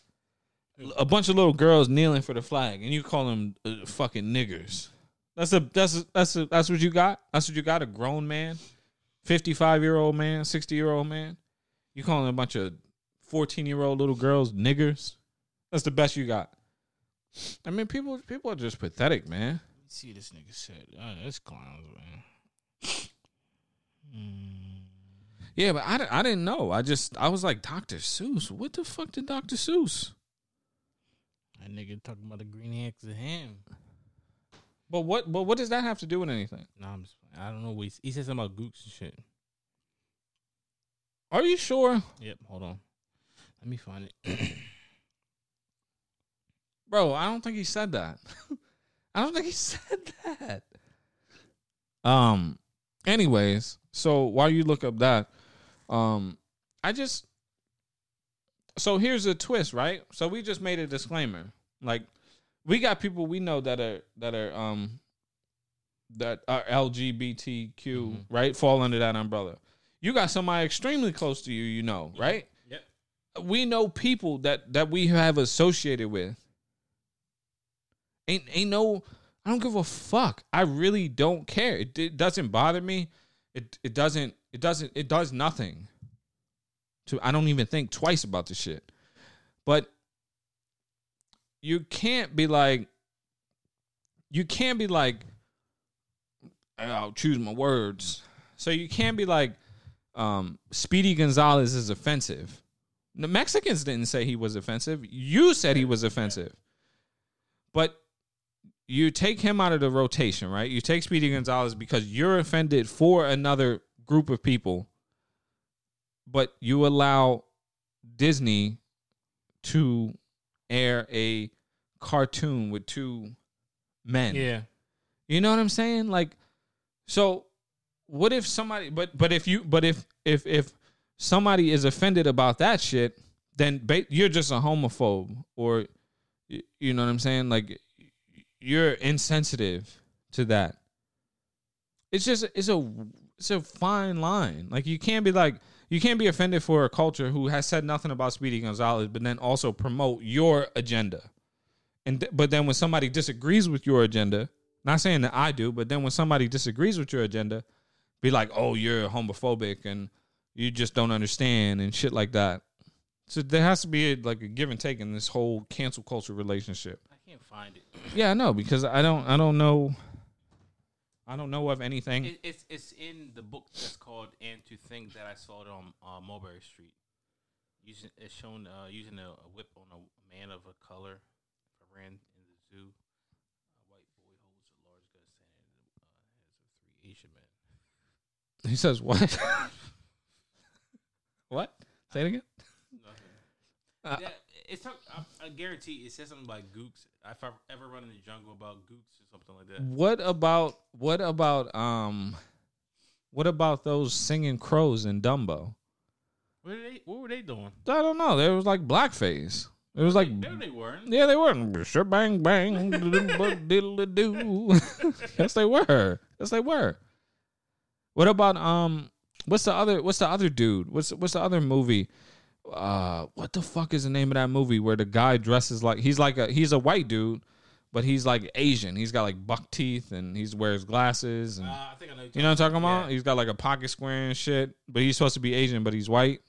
A bunch of little girls kneeling for the flag, and you call them uh, fucking niggers. That's a that's a, that's a, that's what you got. That's what you got. A grown man, fifty five year old man, sixty year old man. You calling a bunch of fourteen year old little girls niggers. That's the best you got. I mean, people people are just pathetic, man. Let's see this nigga said. Oh, uh, that's clowns, man. Mm. Yeah, but I, I didn't know. I just I was like Dr. Seuss. What the fuck did Dr. Seuss? That nigga talking about the green eggs and ham. But what but what does that have to do with anything? No, I'm just. I don't know what he, he said something about Gooks and shit. Are you sure, Yep. Hold on. Let me find it. bro? I don't think he said that. I don't think he said that. Um. Anyways, so while you look up that, um, I just so here's a twist, right? So we just made a disclaimer. Like we got people we know that are that are um that are LGBTQ, right? Fall under that umbrella. You got somebody extremely close to you, you know, right? Yep. We know people that that we have associated with. Ain't ain't no I don't give a fuck. I really don't care. It, it doesn't bother me. It it doesn't it doesn't it does nothing. To I don't even think twice about the shit. But you can't be like you can't be like I'll choose my words. So you can't be like um Speedy Gonzalez is offensive. The Mexicans didn't say he was offensive. You said he was offensive. But you take him out of the rotation, right? You take Speedy Gonzalez because you're offended for another group of people, but you allow Disney to air a cartoon with two men. Yeah. You know what I'm saying? Like, so what if somebody? But but if you but if if if somebody is offended about that shit, then ba- you're just a homophobe, or you know what I'm saying? Like, you're insensitive to that. It's just it's a it's a fine line. Like you can't be like you can't be offended for a culture who has said nothing about Speedy Gonzalez, but then also promote your agenda. And th- but then when somebody disagrees with your agenda, not saying that I do, but then when somebody disagrees with your agenda, be like, "Oh, you're homophobic and you just don't understand" and shit like that. So there has to be a, like a give and take in this whole cancel culture relationship. I can't find it. Yeah, I know because I don't I don't know I don't know of anything. it. It's it's in the book that's called "And to Think That I Saw It on uh, Mulberry Street." Using it's shown uh, using a, a whip on a man of a color I ran in the zoo. A white boy holds a large gun standing in the uh, of three Asian men. He says what? What? Say it again. Uh, yeah, it's some- I, I guarantee it says something like gooks. If I ever run in the jungle about gooks or something like that. What about what about um what about those singing crows in Dumbo? What were they? What were they doing? I don't know. There was like blackface. It was like No, they weren't. yeah, they were. Sure, bang bang, diddle do. yes, they were. Yes, they were. What about um? What's the other? What's the other dude? What's what's the other movie? Uh, what the fuck is the name of that movie where the guy dresses like he's like a he's a white dude, but he's like Asian. He's got like buck teeth and he's wears glasses and Uh, I think I know. you know what I'm talking about? Yeah. He's got like a pocket square and shit, but he's supposed to be Asian, but he's white.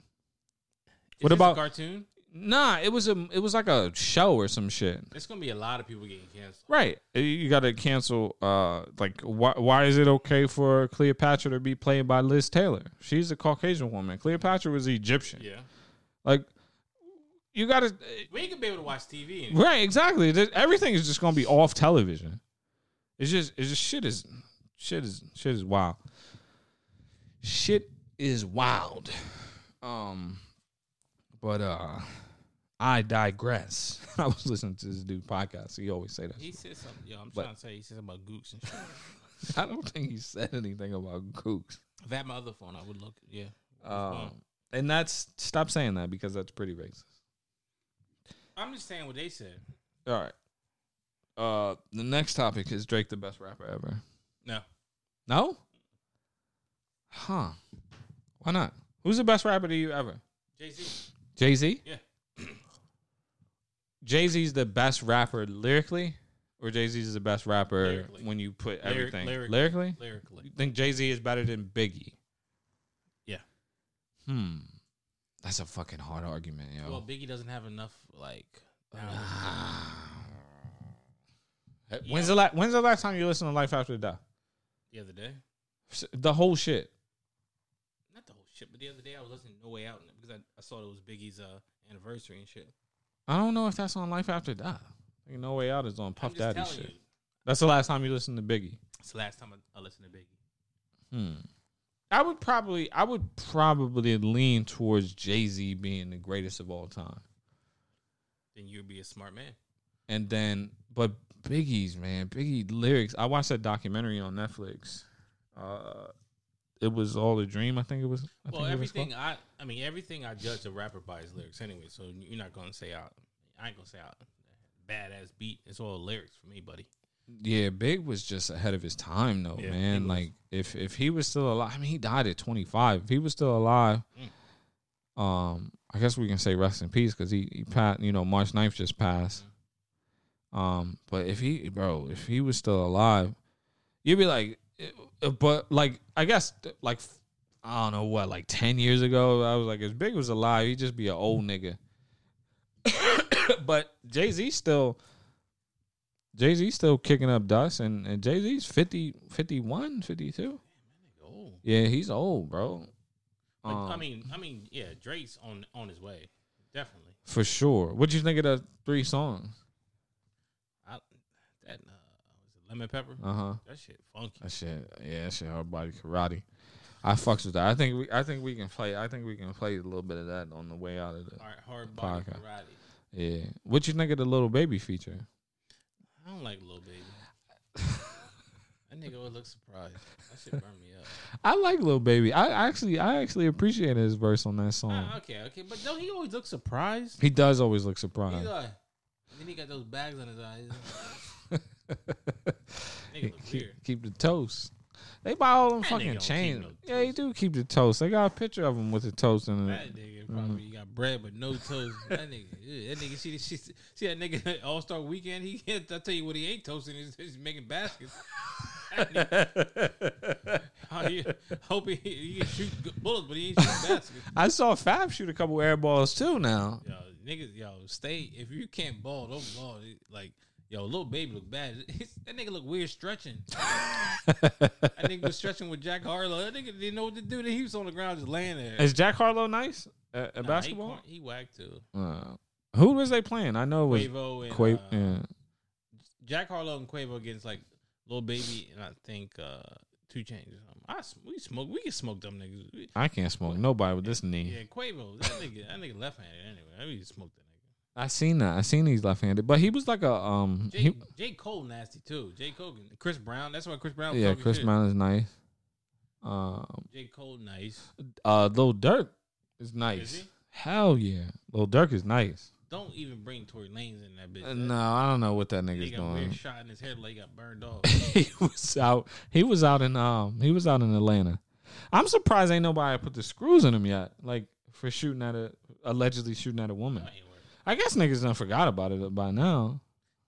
Is What about- cartoon? Nah, it was a it was like a show or some shit. It's gonna be a lot of people getting canceled. Right. You got to cancel. Uh, like why? Why is it okay for Cleopatra to be played by Liz Taylor? She's a Caucasian woman. Cleopatra was Egyptian. Yeah, Like, you got to. we ain't gonna be able to watch TV. Anymore. Right. Exactly. Everything is just gonna be off television. It's just. It's just shit is. Shit is. Shit is wild. Shit is wild. Um. But uh. I digress. I was listening to this dude podcast. He always say that. He said something. Yo, I'm But- trying to say he said something about gooks and shit. I don't think he said anything about gooks. if I had my other phone, I would look. Yeah. Um, and that's stop saying that because that's pretty racist. I'm just saying what they said. All right. Uh, the next topic is Drake the best rapper ever. No. No? Huh? Why not? Who's the best rapper to you ever? Jay Z. Jay Z. Yeah. Jay Z's the best rapper lyrically, or Jay Z is the best rapper Lyrically. when you put Lyric- everything lyrically. lyrically. Lyrically. You think Jay Z is better than Biggie? Yeah. Hmm. That's a fucking hard argument, yo. Well, Biggie doesn't have enough like. When's the la- When's the last time you listened to Life After Death? the other day. The whole shit. Not the whole shit, but the other day I was listening to No Way Out because I, I saw it was Biggie's uh, anniversary and shit. I don't know if that's on Life After Death. I think No Way Out is on I'm Puff just Daddy telling shit. you. That's the last time you listened to Biggie. It's the last time I, I listened to Biggie. Hmm. I would probably, I would probably lean towards Jay Z being the greatest of all time, Then you'd be a smart man. and then, but Biggie's man, Biggie lyrics. I watched that documentary on Netflix. Uh, it was all a dream. I think it was. I well, it was everything. I, I mean, everything I judge a rapper by his lyrics anyway. So you're not gonna say out. I ain't gonna say out. Badass beat. It's all lyrics for me, buddy. Yeah, Big was just ahead of his time, though, Yeah, man. Like if if he was still alive, I mean, he died at 25. If he was still alive, Mm. um, I guess we can say rest in peace because he he passed. You know, March 9th just passed. Um, but if he, bro, if he was still alive, you'd be like, eh, but like I guess like I don't know what, like 10 years ago, I was like, if Big was alive, he'd just be an old nigga. but Jay Z still. Jay Z still kicking up dust, and, and Jay Z's 50, 51, 52. Oh, Yeah, he's old, bro. but, I Um, mean, I mean, yeah, Drake's on on his way, definitely. for sure. What you think of the three songs? I, that uh, was it lemon pepper. Uh huh. That shit funky. That shit, yeah, that shit hard body karate. I fucks with that. I think we, I think we can play. I think we can play a little bit of that on the way out of the. All right, hard body Podcast. karate. Yeah. What you think of the Lil Baby feature? I don't like Lil Baby. that nigga would look surprised. That shit burned me up. I like Lil Baby. I actually, I actually appreciate his verse on that song. Ah, okay, okay, but don't he always look surprised? He does always look surprised. like, and then he got those bags on his eyes. nigga look keep, weird. keep the toast. They buy all them That fucking chains. no yeah, they do keep the toast. They got a picture of him with the toast in it. That nigga Mm-hmm. probably got bread but no toast. That nigga, that nigga see, see, see that nigga All Star Weekend. He, I tell you what, he ain't toasting. He's, he's making baskets. Nigga- I he- hope he, he can shoot bullets, but he ain't shooting baskets. I saw Fab shoot a couple air balls too. Now Yo, niggas, yo, stay. If you can't ball, don't ball. Like, yo, Lil Baby look bad. that nigga look weird stretching. that nigga was stretching with Jack Harlow. That nigga didn't know what to do. Then he was on the ground just laying there. is Jack Harlow nice at, at Nah, basketball? corn- He, whacked too. Uh, who was they playing? I know it was Quavo and uh, yeah. Jack Harlow and Quavo against like Lil Baby and I think uh two or something. I we smoke. We can smoke them niggas. We- I can't smoke nobody with this knee. yeah, Quavo. That nigga. That nigga left handed anyway. We can smoke that nigga. I seen that. I seen he's left handed, but he was like a um. J, He, J Cole nasty too. J Cole, Chris Brown. That's why Chris Brown. yeah, Chris. Brown is nice. Um, J Cole nice. uh, Lil Durk is nice. Is he? Hell yeah, Lil Durk is nice. Don't even bring Tory Lanez in that bitch. Uh, no, I don't know what that He nigga's got a weird doing. shot in his head like he got burned off. he was out. He was out in um. He was out in Atlanta. I'm surprised ain't nobody put the screws in him yet. Like for shooting at a allegedly shooting at a woman. That ain't work. I guess niggas done forgot about it by now.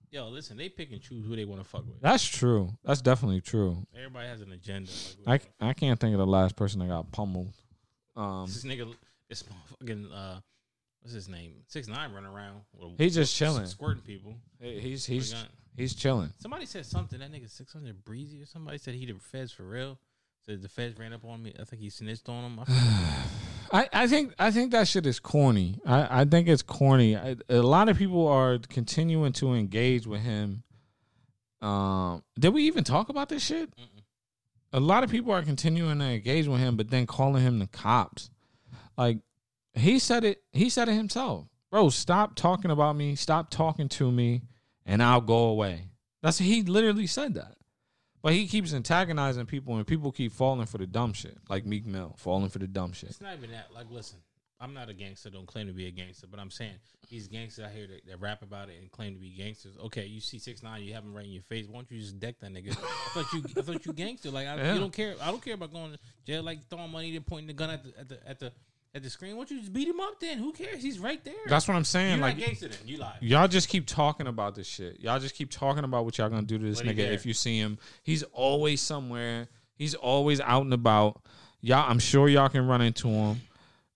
Yo, listen, they pick and choose who they want to fuck with. That's true. That's definitely true. Everybody has an agenda. Like, I, I can't think of the last person that got pummeled. Um, this nigga, this motherfucking uh, what's his name? Six nine running around. With He's just chilling. squirting people. he's he's We he's chilling. Somebody said something. That nigga six hundred breezy or somebody said he the feds for real. Said the feds ran up on me. I think he snitched on him. I. I, I think I think that shit is corny. I, I think it's corny. I, a lot of people are continuing to engage with him. Um, did we even talk about this shit? Mm-mm. A lot of people are continuing to engage with him, but then calling him the cops. Like he said it. He said it himself, bro. Stop talking about me. Stop talking to me, and I'll go away. That's he literally said that. But he keeps antagonizing people, and people keep falling for the dumb shit, like Meek Mill falling for the dumb shit. It's not even that. Like, listen, I'm not a gangster. Don't claim to be a gangster, but I'm saying these gangsters out here that, that rap about it and claim to be gangsters. Okay, you see six nine, you have him right in your face. Why don't you just deck that nigga? I thought you, I thought you gangster. Like, I, Yeah. you don't care. I don't care about going to jail. Like throwing money, then pointing the gun at the at the at the at the screen. Why don't you just beat him up? Then who cares? He's right there. That's what I'm saying. You're like gangster. Then you lie. y'all just keep talking about this shit. Y'all just keep talking about what y'all gonna do to this What nigga if you see him. He's always somewhere. He's always out and about. Y'all, I'm sure y'all can run into him,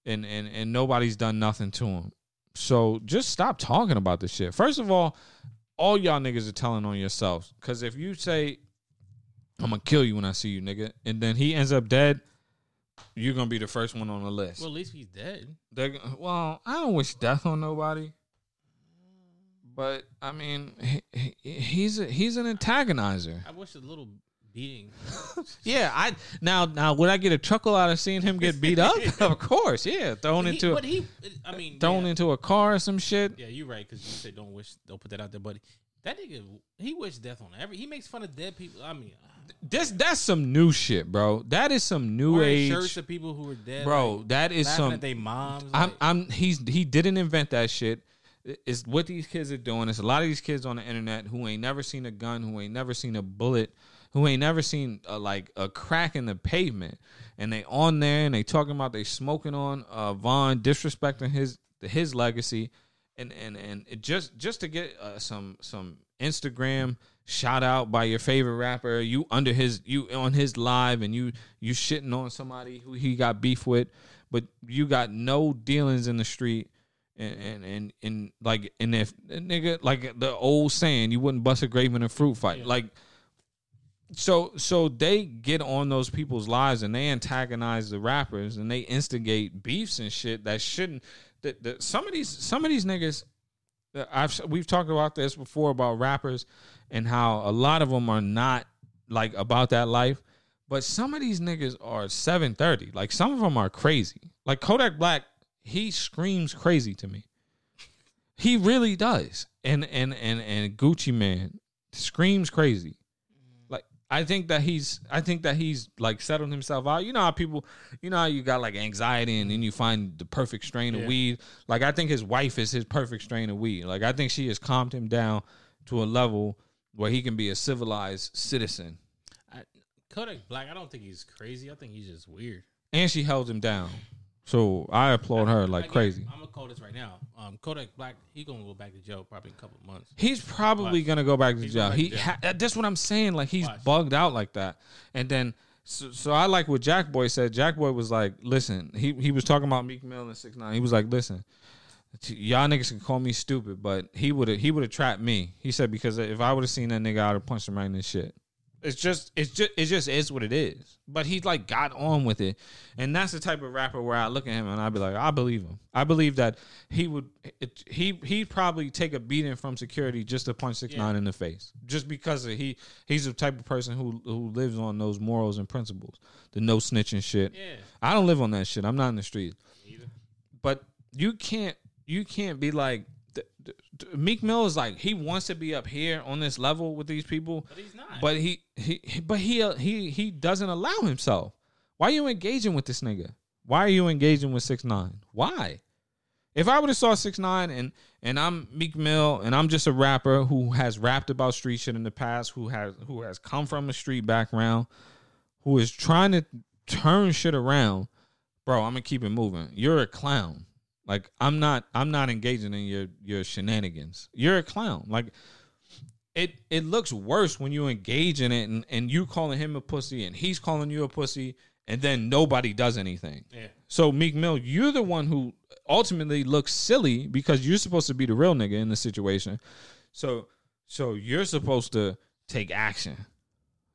and and and nobody's done nothing to him. So just stop talking about this shit. First of all, all y'all niggas are telling on yourselves. Cause if you say, "I'm gonna kill you when I see you, nigga," and then he ends up dead, you're gonna be the first one on the list. Well, at least he's dead. They're, well, I don't wish death on nobody, but I mean, he, he, he's a, he's an antagonizer. I wish a little beating. Yeah, I now now would I get a chuckle out of seeing him get beat up? of course, yeah, thrown He- into but he, I mean, thrown yeah. into a car or some shit. Yeah, you're right because you said don't wish, don't put that out there. But that nigga, he wished death on every. He makes fun of dead people. I mean, This that's some new shit, bro. That is some new wearing shirts age, of people who were dead, bro. like, That is some. at their moms. I'm like- I'm he's he didn't invent that shit. It's what these kids are doing. It's a lot of these kids on the internet who ain't never seen a gun, who ain't never seen a bullet, who ain't never seen a, like a crack in the pavement, and they on there and they talking about they smoking on uh, Von, disrespecting his his legacy, and and and it just just to get uh, some some Instagram shout out by your favorite rapper, you under his you on his live and you you shitting on somebody who he got beef with, but you got no dealings in the street. And, and and and like and if nigga like the old saying you wouldn't bust a grape in a fruit fight. Like so so they get on those people's lives and they antagonize the rappers and they instigate beefs and shit that shouldn't that, that some of these some of these niggas that I've we've talked about this before about rappers and how a lot of them are not like about that life. But some of these niggas are 730 like some of them are crazy. Like Kodak Black he screams crazy to me. He really does. And and and and Gucci Mane screams crazy. Like I think that he's I think that he's like settled himself out. You know how people you know how you got like anxiety and then you find the perfect strain of weed. Like I think his wife is his perfect strain of weed. Like I think she has calmed him down to a level where he can be a civilized citizen. I, Kodak Black. I don't think he's crazy. I think he's just weird. And she held him down. So I applaud her like Again, crazy. I'm gonna call this right now. Um, Kodak Black. He gonna go back to jail probably in a couple of months. He's probably Watch. gonna go back to He's jail. back He to jail. ha- that's what I'm saying. Like he's Watch. bugged out like that. And then so, so I like what Jackboy said. Jackboy was like, "Listen, he he was talking about Meek Mill and Six Nine. He was like, "Listen, y'all niggas can call me stupid, but he would have he would have trapped me." He said because if I would have seen that nigga, I'd have punched him right in the shit. It's just it's just it just is what it is. But he like got on with it, and that's the type of rapper where I look at him and I'd be like, I believe him. I believe that he would it, he he'd probably take a beating from security just to punch six nine in the face, just because of he he's the type of person who who lives on those morals and principles, the no snitching shit. Yeah. I don't live on that shit. I'm not in the street. Either. But you can't you can't be like th- th- th- Meek Mill is like he wants to be up here on this level with these people, But he's not. but he he he- but he uh, he he doesn't allow himself. Why are you engaging with this nigga? Why are you engaging with six nine? Why? If I would have saw six nine and and I'm Meek Mill and I'm just a rapper who has rapped about street shit in the past, who has who has come from a street background, who is trying to turn shit around, bro, I'm gonna keep it moving. You're a clown. Like I'm not I'm not engaging in your your shenanigans. You're a clown. Like it it looks worse when you engage in it and, and you calling him a pussy and he's calling you a pussy and then nobody does anything. yeah. So Meek Mill, you're the one who ultimately looks silly because you're supposed to be the real nigga in the situation. So so you're supposed to take action.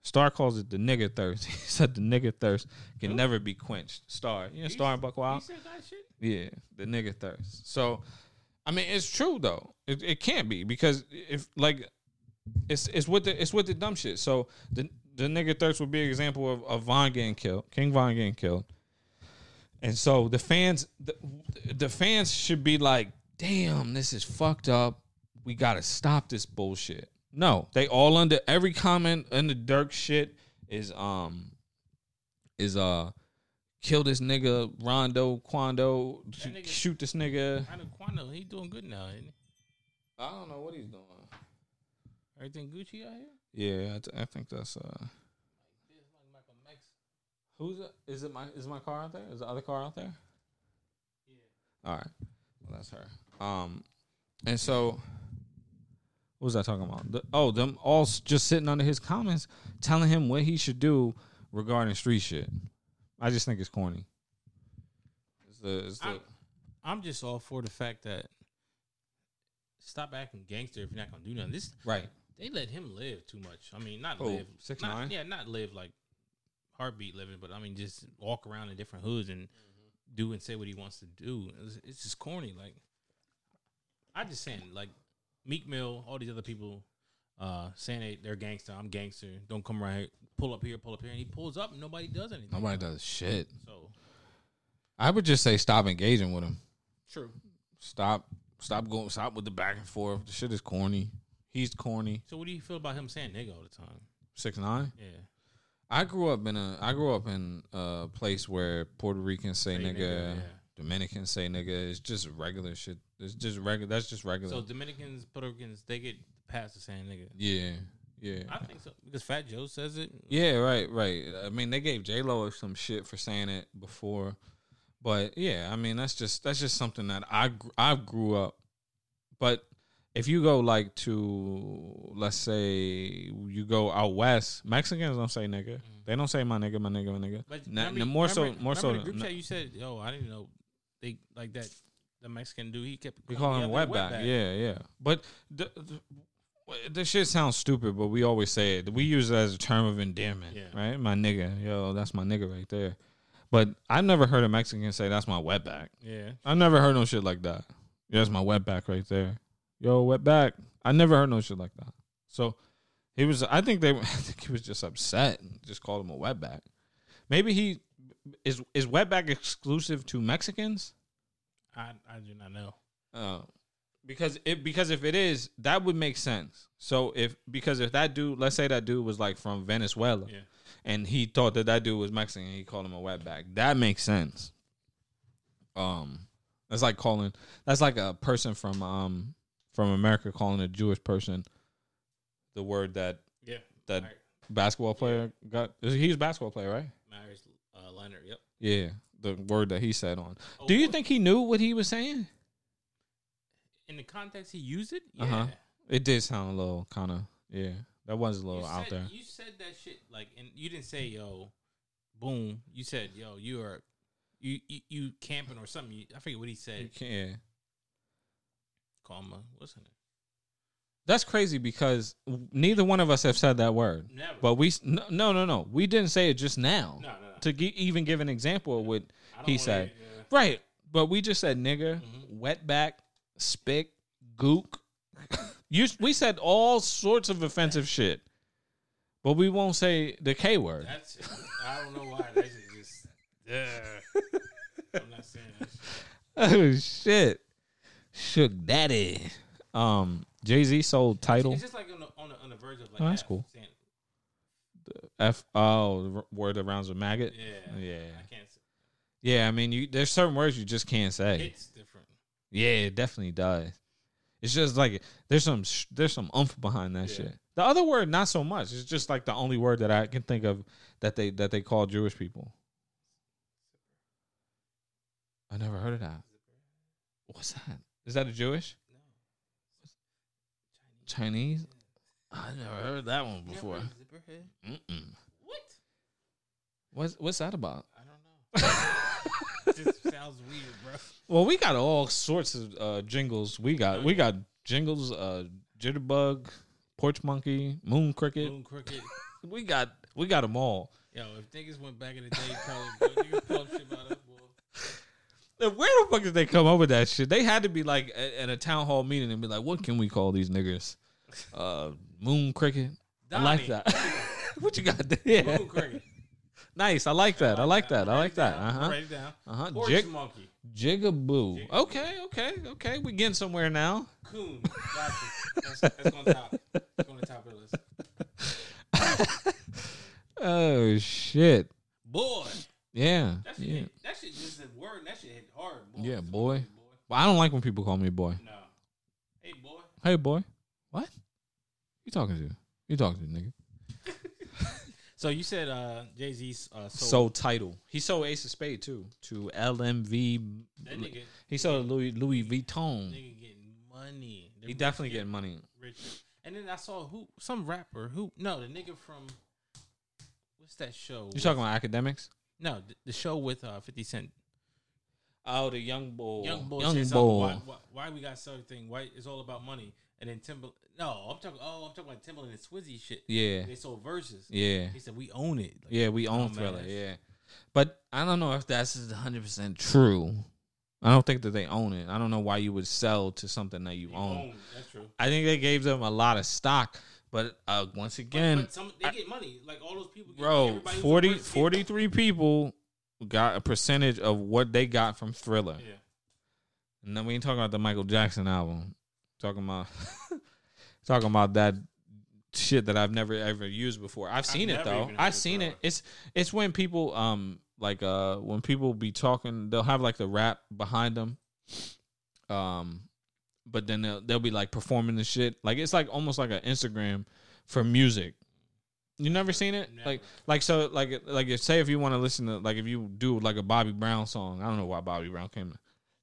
Star calls it the nigga thirst. He said the nigga thirst can never be quenched. Star, you know Star and Buc He said that shit. Yeah, the nigga thirst. So, I mean, it's true though. It, it can't be because if like, it's it's with the it's with the dumb shit. So the the nigga thirst would be an example of, of Von getting killed, King Von getting killed, and so the fans the, the fans should be like, damn, this is fucked up. We gotta stop this bullshit. No, they all under every comment under Durk shit is um is uh kill this nigga Rondo Quando sh- nigga- shoot this nigga. I Quando. He doing good now. Ain't he? I don't know what he's doing. Everything Gucci out here. Yeah, I, th- I think that's uh. Who's is it my is my car out there? Is the other car out there? Yeah. All right. Well, that's her. Um, and so, what was I talking about? The, oh, them all s- just sitting under his comments, telling him what he should do regarding street shit. I just think it's corny. It's the, it's the, I'm, I'm just all for the fact that stop acting gangster if you're not gonna do nothing. This right. they let him live too much. I mean, not Who, live 6ix9ine? Yeah, not live like heartbeat living, but I mean, just walk around in different hoods and do and say what he wants to do. It's, it's just corny. Like I just saying, like Meek Mill, all these other people uh, saying they, they're gangster. I'm gangster. Don't come right here. Pull up here. Pull up here. And he pulls up, and nobody does anything. Nobody does shit. So I would just say stop engaging with him. true. Stop. Stop going. Stop with the back and forth. The shit is corny. He's corny. So what do you feel about him saying nigga all the time? Six nine. Yeah. I grew up in a. I grew up in a place where Puerto Ricans say, Say nigga, nigga, yeah. Dominicans say nigga. It's just regular shit. It's just regular. That's just regular. So Dominicans, Puerto Ricans, they get past the saying nigga. yeah, yeah, I think so because Fat Joe says it. yeah. Right, right. I mean, they gave J Lo some shit for saying it before, but yeah. I mean, that's just that's just something that I gr- I grew up. But if you go like to let's say you go out west, Mexicans don't say nigga. Mm. They don't say my nigga, my nigga, my nigga. But Na- remember- more so, remember- more so. the group chat you said, "Yo, I didn't know they like that." The Mexican dude, he kept We call him the a other wetback. Yeah, yeah. But the, the, the shit sounds stupid, but we always say it. We use it as a term of endearment, Yeah. right? My nigga, yo, that's my nigga right there. But I've never heard a Mexican say that's my wetback. Yeah, I've never heard no shit like that. Yeah, that's my wetback right there. Yo, wetback. I never heard no shit like that. So he was. I think they. I think he was just upset and just called him a wetback. Maybe he is. Is wetback exclusive to Mexicans? I I do not know. Uh, because it because if it is, that would make sense. So if because if that dude, let's say that dude was like from Venezuela, Yeah, and he thought that that dude was Mexican, he called him a wetback. That makes sense. Um, that's like calling. That's like a person from um from America calling a Jewish person the word that yeah. that basketball player got. He's a basketball player, right? Meyers uh, Leonard. Yep. Yeah, the word that he said on. Oh, Do you think he knew what he was saying? In the context he used it? Yeah. Uh-huh. It did sound a little kind of yeah. That was a little out there. You said that shit like, and you didn't say yo, boom. You said yo, you are. You, you you camping or something? You, I forget what he said. You said. can't. Call him a what's her? That's crazy because neither one of us have said that word. Never. But we no no no no. We didn't say it just now. No, no, no. To even give an example of what he said. yeah. Right. But we just said nigger, Mm-hmm. wetback, spick, gook. you we said all sorts of offensive shit. But we won't say the K word. That's. I don't know why. That shit just. Yeah. I'm not saying that. Shit. Oh shit. Shook daddy. Um Jay Z sold Tidal. It's just like on the, on the, on the verge of like. Oh, that's F, cool. saying- F oh the word that rounds with maggot. yeah. Yeah. I can't say. Yeah, I mean you there's certain words you just can't say. It's different. Yeah, it definitely does. It's just like there's some sh- there's some umph behind that Yeah. shit. The other word, not so much. It's just like the only word that I can think of that they that they call Jewish people. I never heard of that. What's that? Is that a Jewish? Chinese? I never heard that one before. Zipperhead? Mm-mm. What? What's what's that about? I don't know. just sounds weird, bro. Well, we got all sorts of uh, jingles. We got we got jingles, uh, jitterbug, porch monkey, moon cricket. Moon cricket. We got we got them all. Yo, if niggas went back in the day, probably niggas probably shit about us, Where the fuck did they come up with that shit? They had to be like at, a town hall meeting and be like, "What can we call these niggers?" Uh, moon cricket. I like that. what you got there? Moon cricket. Nice. I like that. I like that. I like that. Uh huh. Write it down. Uh huh. Porch Jig monkey. jigaboo. Okay. Okay. Okay. We getting somewhere now. Coon. Gotcha. That's, that's on top. That's on the top of the list. Oh shit. Boy. Yeah. That shit, Yeah. hit, that shit just a word. That shit hit hard. Boy. Yeah, boy. word, But I don't like when people call me boy. No. Hey, boy. Hey boy. What? You talking to? You talking to nigga? So you said uh, Jay Z's uh, sold, Sold Tidal. He sold Ace of Spade too to LMV. that nigga, He sold Louis Louis Vuitton. nigga getting money. He definitely getting money. richer. And then I saw who some rapper who no the nigga from what's that show? You talking about Akademiks? no the, the show with uh, Fifty Cent. Oh, the young boy. Young boy, Young boy. Why, why, why we got certain thing? Why it's all about money? And then Timber. No, I'm talking. Oh, I'm talking about Timbaland and Swizzy shit. Yeah. They sold Verzuz. Yeah. He said we own it. Like, Yeah, we own. Triller. Yeah. But I don't know if that's 100% true. I don't think that they own it. I don't know why you would sell to something that you own. own. That's true. I think they gave them a lot of stock, but uh, once again, but some they get money. Like all those people. Get, bro, everybody 40, a verse get- 43 people got a percentage of what they got from Triller. Yeah. And then we ain't talking about the Michael Jackson album. Talking about talking about that shit that I've never ever used before. I've seen it though. I've seen it. It's it's when people um like uh when people be talking, they'll have like the rap behind them. Um but then they'll they'll be like performing the shit. Like it's like almost like an Instagram for music. You never seen it? Never. Like like so like like if say if you want to listen to like if you do like a Bobby Brown song. I don't know why Bobby Brown came to,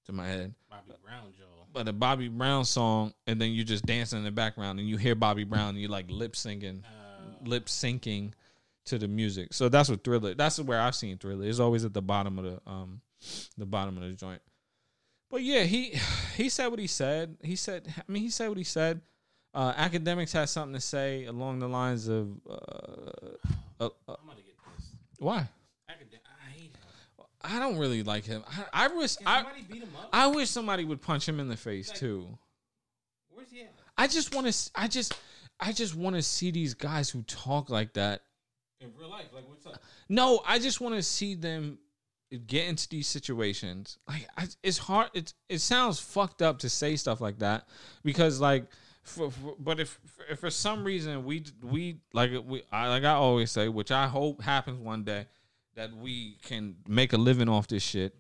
to my head Bobby Brown, Joe. But a Bobby Brown song, and then you just dancing in the background, and you hear Bobby Brown, and you like lip syncing, Uh, lip syncing to the music. So that's what Triller. That's where I've seen Triller. It's always at the bottom of the um, the bottom of the joint. But yeah, he he said what he said. He said, I mean, he said what he said. Uh, Akademiks has something to say along the lines of uh, uh, uh, I'm gonna get this. why I could. I hate him. I don't really like him. I, I wish I somebody beat him up? I wish somebody would punch him in the face Like- too. Where's he at? I just want to. I just. I just want to see these guys who talk like that. In real life, like what's up? No, I just want to see them get into these situations. Like I, it's hard. It it sounds fucked up to say stuff like that because like. For, for, but if, if for some reason we we like we I, like I always say, which I hope happens one day, that we can make a living off this shit.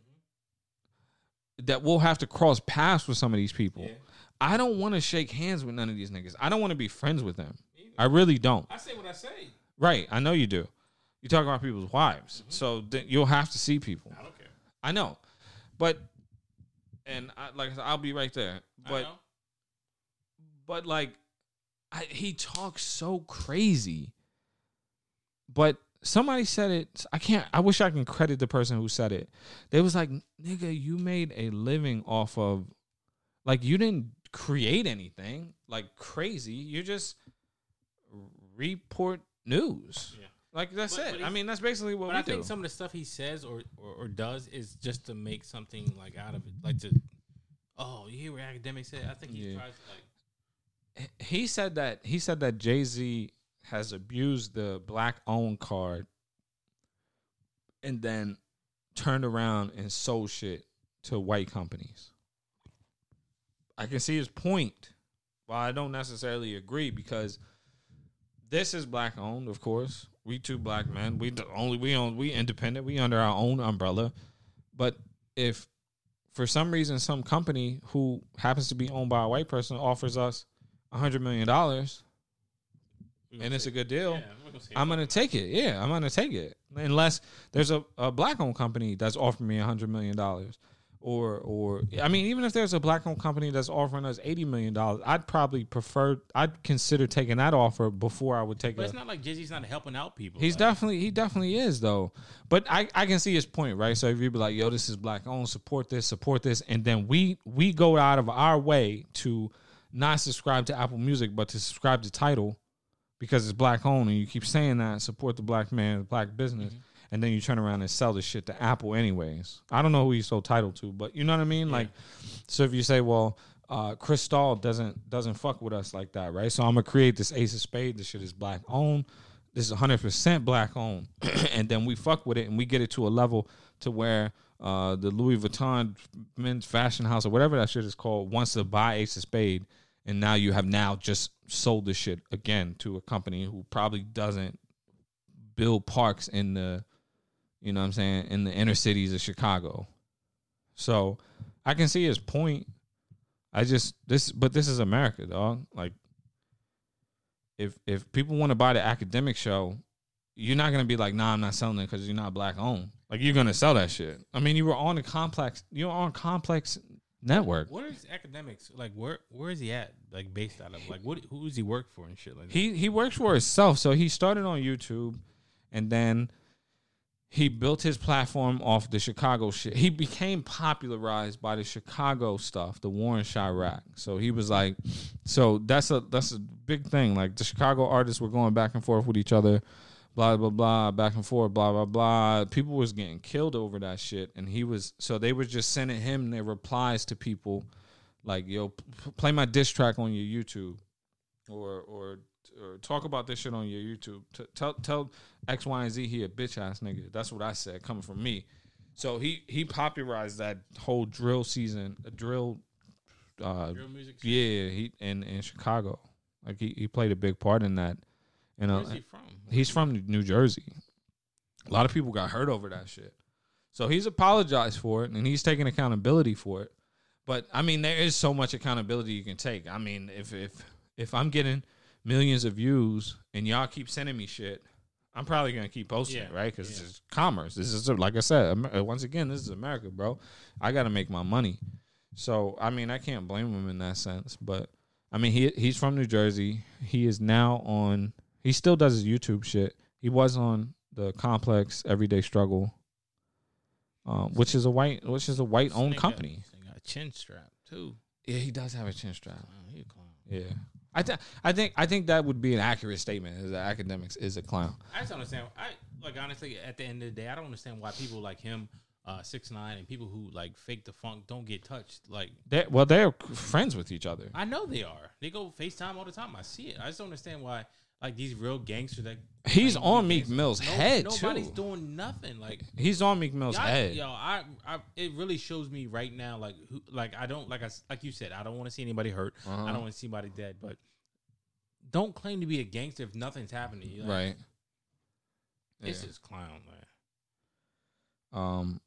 That we'll have to cross paths with some of these people. Yeah. I don't want to shake hands with none of these niggas. I don't want to be friends with them. I really don't. I say what I say. Right. I know you do. You talk about people's wives. Mm-hmm. So then you'll have to see people. I don't care. I know. But and I, like I said, I'll be right there. I But know. but like I, he talks so crazy. But somebody said it. I can't. I wish I can credit the person who said it. They was like, "Nigga, you made a living off of, like, you didn't create anything like crazy. You just report news. Yeah. Like that's But- it. but I mean, that's basically what But we I do. think some of the stuff he says or, or or does is just to make something like out of it, like to. Oh, you hear what Akademiks say? I think he Yeah. tries to like. he said that he said that Jay Z has abused the black owned card and then turned around and sold shit to white companies. I can see his point, but I don't necessarily agree because this is black owned, of course. We two black men. We the only we own we independent. We under our own umbrella. But if for some reason some company who happens to be owned by a white person offers us a hundred million dollars and it's a good deal, Yeah, gonna I'm gonna take it. Yeah, I'm gonna take it. Unless there's a, a black owned company that's offering me a hundred million dollars. Or or I mean, even if there's a black owned company that's offering us eighty million dollars, I'd probably prefer I'd consider taking that offer before I would take But a it's not like Jay Z's not helping out people. He's like, definitely he definitely is though. But I, I can see his point, right? So if you be like, yo, this is black owned, support this, support this, and then we we go out of our way to not subscribe to Apple Music, but to subscribe to Tidal because it's black owned and you keep saying that, support the black man, the black business, and then you turn around and sell the shit to Apple anyways. I don't know who you sold Tidal to, but you know what I mean? Like so if you say, well, uh, Cristal doesn't doesn't fuck with us like that, right? So I'm gonna create this Ace of Spade. This shit is black owned. This is 100 percent black owned, and then we fuck with it and we get it to a level to where uh, the Louis Vuitton men's fashion house or whatever that shit is called wants to buy Ace of Spade, and now you have now just sold this shit again to a company who probably doesn't build parks in the, you know what I'm saying, in the inner cities of Chicago. So I can see his point. I just this, but this is America, dog. Like, if if people want to buy the academic show, you're not gonna be like, nah, I'm not selling it because you're not black owned. Like, you're gonna sell that shit. I mean, you were on the complex. You're on complex network. What is Akademiks like? Where where is he at? Like based out of like what? Who does he work for and shit like that? He he works for himself. So he started on YouTube, and then he built his platform off the Chicago shit. He became popularized by the Chicago stuff, the war in Chiraq. So he was like, so that's a that's a big thing. Like the Chicago artists were going back and forth with each other, blah blah blah, back and forth, blah blah blah. People was getting killed over that shit, and he was so they were just sending him their replies to people, like yo, p- play my diss track on your YouTube or or or talk about this shit on your YouTube. T- tell tell X, Y, and Z he a bitch ass nigga. That's what I said coming from me. So he he popularized that whole drill season, a drill. Uh, music. yeah, he in in Chicago, like he, he played a big part in that. You know, Where's he from? he's from New Jersey. A lot of people got hurt over that shit. So he's apologized for it and he's taking accountability for it. But I mean, there is so much accountability you can take. I mean, if if if I'm getting millions of views and y'all keep sending me shit, I'm probably gonna keep posting it, right? Because yeah. it's commerce. This is like I said. Uh, once again, this is America, bro. I got to make my money. So I mean, I can't blame him in that sense. But I mean, he he's from New Jersey. He is now on. He still does his YouTube shit. He was on the Complex Everyday Struggle, um, which is a white, which is a white owned company. got a chin strap too. Yeah, he does have a chin strap. Oh, he a clown. Yeah, I th- I think I think that would be an accurate statement. Is that Akademiks is a clown. I just understand. I like honestly, at the end of the day, I don't understand why people like him, uh, six nine, and people who like fake the funk don't get touched. Like They're, well, they're friends with each other. I know they are. They go FaceTime all the time. I see it. I just don't understand why like these real gangsters that He's be on Meek Mill's no- head Nobody's too. doing nothing. Like He's on Meek Mill's y'all- head. yo, I, I, it really shows me right now, like, who, like I don't, like I, like you said, I don't want to see anybody hurt. Uh-huh. I don't want to see anybody dead. But don't claim to be a gangster if nothing's happening. to you. Like, Right. This Yeah. is clown, man. Um,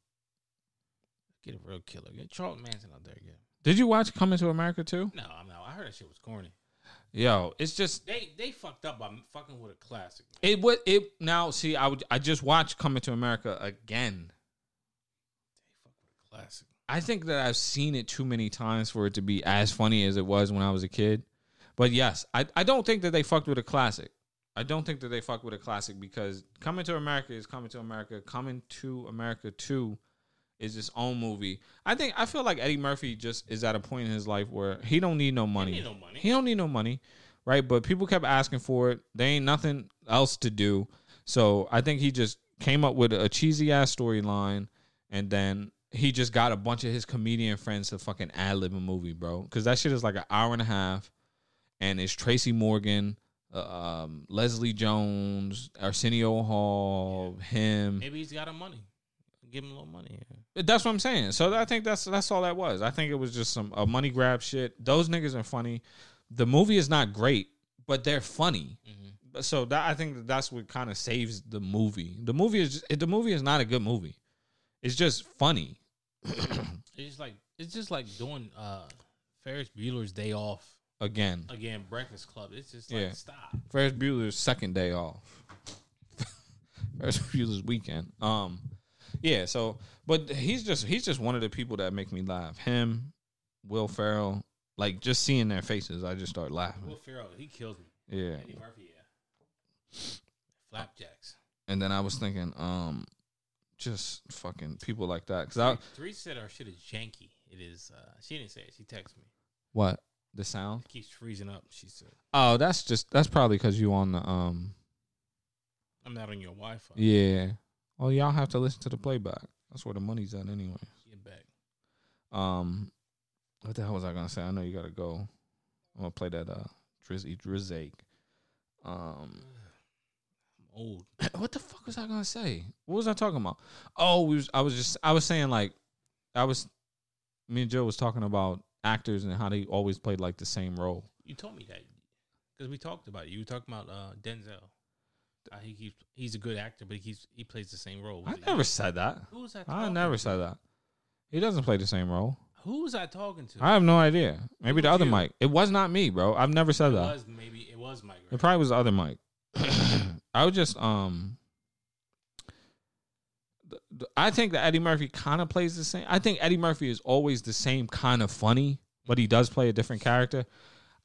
Get a real killer. Get Charles Manson out there again. did you watch Coming to America too? No, I'm not. I heard that shit was corny. Yo, it's just They they fucked up by fucking with a classic. it. What it now? See, I would. I just watched Coming to America again. They fucked with a classic. I think that I've seen it too many times for it to be as funny as it was when I was a kid. But yes, I, I don't think that they fucked with a classic. I don't think that they fucked with a classic because Coming to America is Coming to America. Coming to America 2 is his own movie. I think I feel like Eddie Murphy just is at a point in his life where he don't need no money. need no money. He don't need no money, right? But people kept asking for it. There ain't nothing else to do. So I think he just came up with a cheesy ass storyline, and then he just got a bunch of his comedian friends to fucking ad lib a movie, bro. Because that shit is like an hour and a half, and it's Tracy Morgan, uh, um, Leslie Jones, Arsenio Hall, him. Maybe he's got a money. Give him a little money. That's what I'm saying. So I think that's that's all that was. I think it was just some a money grab shit. Those niggas are funny. The movie is not great, but they're funny. Mm-hmm. So that I think that that's what kind of saves the movie. The movie is just, the movie is not a good movie. It's just funny. It's just like it's just like doing uh Ferris Bueller's Day Off Again, again. Breakfast Club. It's just like Yeah. stop. Ferris Bueller's second day off. Ferris Bueller's weekend. Um, yeah. So, but he's just he's just one of the people that make me laugh. Him, Will Ferrell, like just seeing their faces, I just start laughing. Will Ferrell, he kills me. Yeah. Eddie Murphy, yeah. Flapjacks. And then I was thinking, um, just fucking people like that. Cause I Therese said our shit is janky. It is. uh She didn't say it. She texted me. what the sound? It keeps freezing up. She said, Oh, that's just that's probably because you on the um. "I'm not on your Wi-Fi." Yeah. Well, y'all have to listen to the playback. That's where the money's at, anyway. Get back. Um, what the hell was I gonna say? I know you gotta go. I'm gonna play that uh Drizzy Drizake. Um, I'm old. what the fuck was I gonna say? What was I talking about? Oh, we was I was just I was saying like I was me and Joe was talking about actors and how they always played like the same role. You told me that because we talked about it. You were talking about uh, Denzel. Uh, he keeps. He's a good actor, but he keeps. He plays the same role. Was I it never you? said that. Who was I? I Talking never to? said that. He doesn't play the same role. Who was I talking to? I have no idea. Maybe the was other you. Mike. It was not me, bro. I've never said it that. was maybe it was Mike. It Right? probably was the other Mike. I would just um. th- th- I think that Eddie Murphy kind of plays the same. I think Eddie Murphy is always the same kind of funny, but he does play a different character.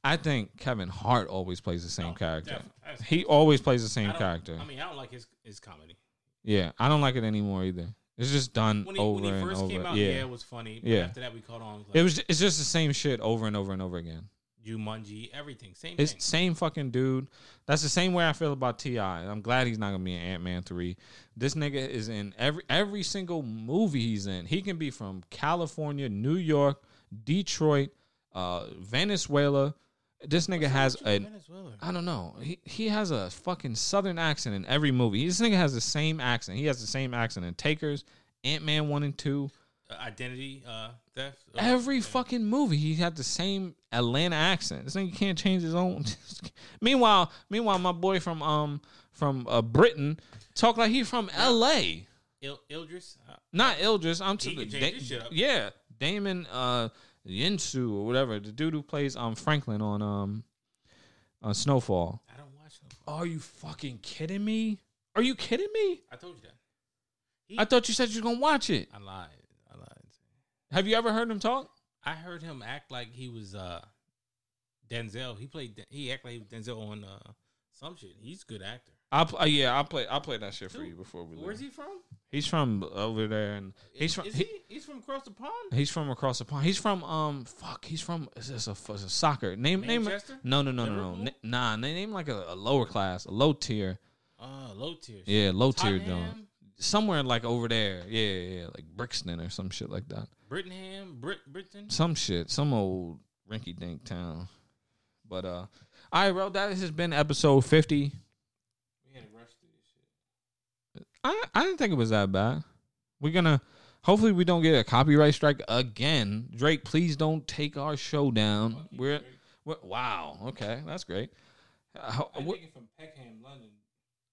I think Kevin Hart always plays the same No, character. def- He always plays the same don't- character. I mean, I don't like his his comedy. yeah, I don't like it anymore either. It's just done When he, over when he and first over. came out, yeah. yeah. it was funny. But Yeah. after that, we caught on. Like, it was. It's just the same shit over and over and over again. Jumanji, everything, same It's thing. same fucking dude. That's the same way I feel about T.I. I'm glad he's not gonna be in Ant Man three. This nigga is in every every single movie he's in. He can be from California, New York, Detroit, uh, Venezuela. This nigga has a Venezuela. I don't know. He he has a fucking southern accent in every movie. This nigga has the same accent. He has the same accent in Takers, Ant Man one and two. Uh, identity uh, theft. Uh, Every yeah. fucking movie, he had the same Atlanta accent. This nigga can't change his own. meanwhile, meanwhile, my boy from um from uh, Britain talk like he from L.A. Il- Ildris. Uh, Not Ildris. I'm to He the can change his shit up. yeah, Damon uh Yinsu or whatever the dude who plays um Franklin on um on Snowfall. I don't watch them. Are you fucking kidding me? Are you kidding me? I told you that. He, I thought you said you were gonna watch it. I lied. I lied. Have you ever heard him talk? I heard him act like he was uh, Denzel. He played. He act like Denzel on uh, some shit. He's a good actor. I'll pl- uh, yeah, I'll play. I'll play that shit for you before we leave. Where's he from? He's from over there, and he's from Is he- he? He's from across the pond. he's from across the pond. He's from um fuck. He's from is this a, is a soccer name name? Manchester? No no no no no. Nah, they name like a, a lower class, a low tier. Uh, low tier. Yeah, low tier. Tottenham, Somewhere like over there. Yeah yeah, like Brixton or some shit like that. Brittenham, Brit, Britain. Some shit, some old rinky dink town. But uh, all right, bro. That has been episode fifty. We had to rush through this shit. I I didn't think it was that bad. We're gonna hopefully we don't get a copyright strike again. Drake, please don't take our show down. We're, we're wow. Okay, that's great. Uh, we're, from Peckham, London.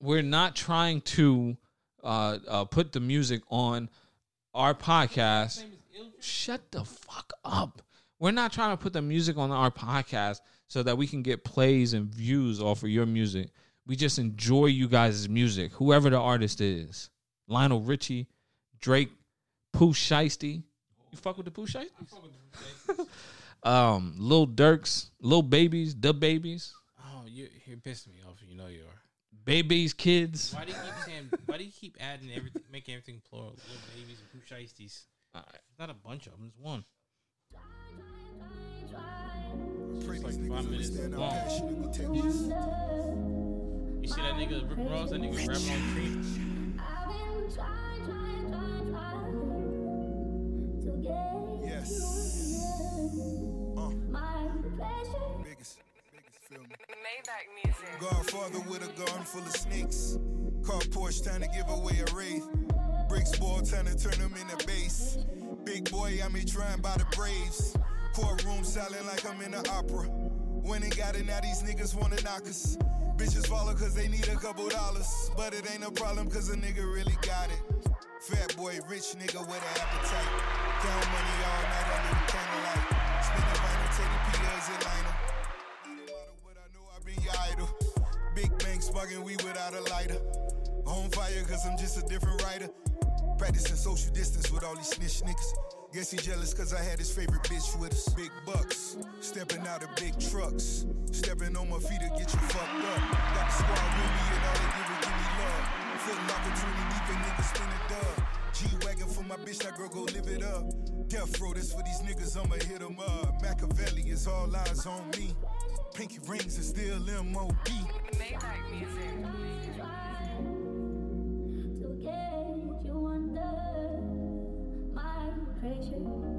we're not trying to uh, uh, put the music on our podcast. His name is Ildris. Shut the fuck up. We're not trying to put the music on our podcast so that we can get plays and views off of your music. We just enjoy you guys' music, whoever the artist is. Lionel Richie, Drake, Pooh Shiesty. You fuck with the Pooh Shiesty? Fuck with the Um, Lil Durks, Lil Babies, The Babies, Oh, you you're pissing me off. You know you are. babies, kids. Why do you keep saying? Why do you keep adding everything, making everything plural? Little babies and pooh shiesties. It's not a bunch of them. It's one. Pray like these five niggas minutes understand how long. Passionate we take this. You see that nigga Rick Ross? That nigga rapping on the. Yes. Uh, biggest, biggest, feel me. Maybach music. Godfather with a garden full of snakes. Car Porsche trying to give away a wraith. Bricks ball trying to turn them into base. Big boy, I'm trying buy the Braves. Courtroom silent like I'm in the opera. When they got it, now these niggas wanna knock us. Bitches follow cause they need a couple dollars. But it ain't a problem cause a nigga really got it. Fat boy, rich nigga with an appetite. Count money all night under the candlelight. Spinning vinyl, Teddy. No matter what I know, I've been your idol. Big bang sparking we without a lighter. On fire cause I'm just a different writer. Practicing social distance with all these snitch niggas. Guess he jealous cause I had his favorite bitch with us. Big bucks, stepping out of big trucks. Stepping on my feet to get you fucked up. Got the squad with me and all they give is give me love. Foot locker 20 deep and niggas spin a dub. G-Wagon for my bitch, that girl go live it up. Death row, this for these niggas, I'ma hit 'em up. Machiavelli is all eyes on me. Pinky rings is still MOB. Maybach music. under my pressure.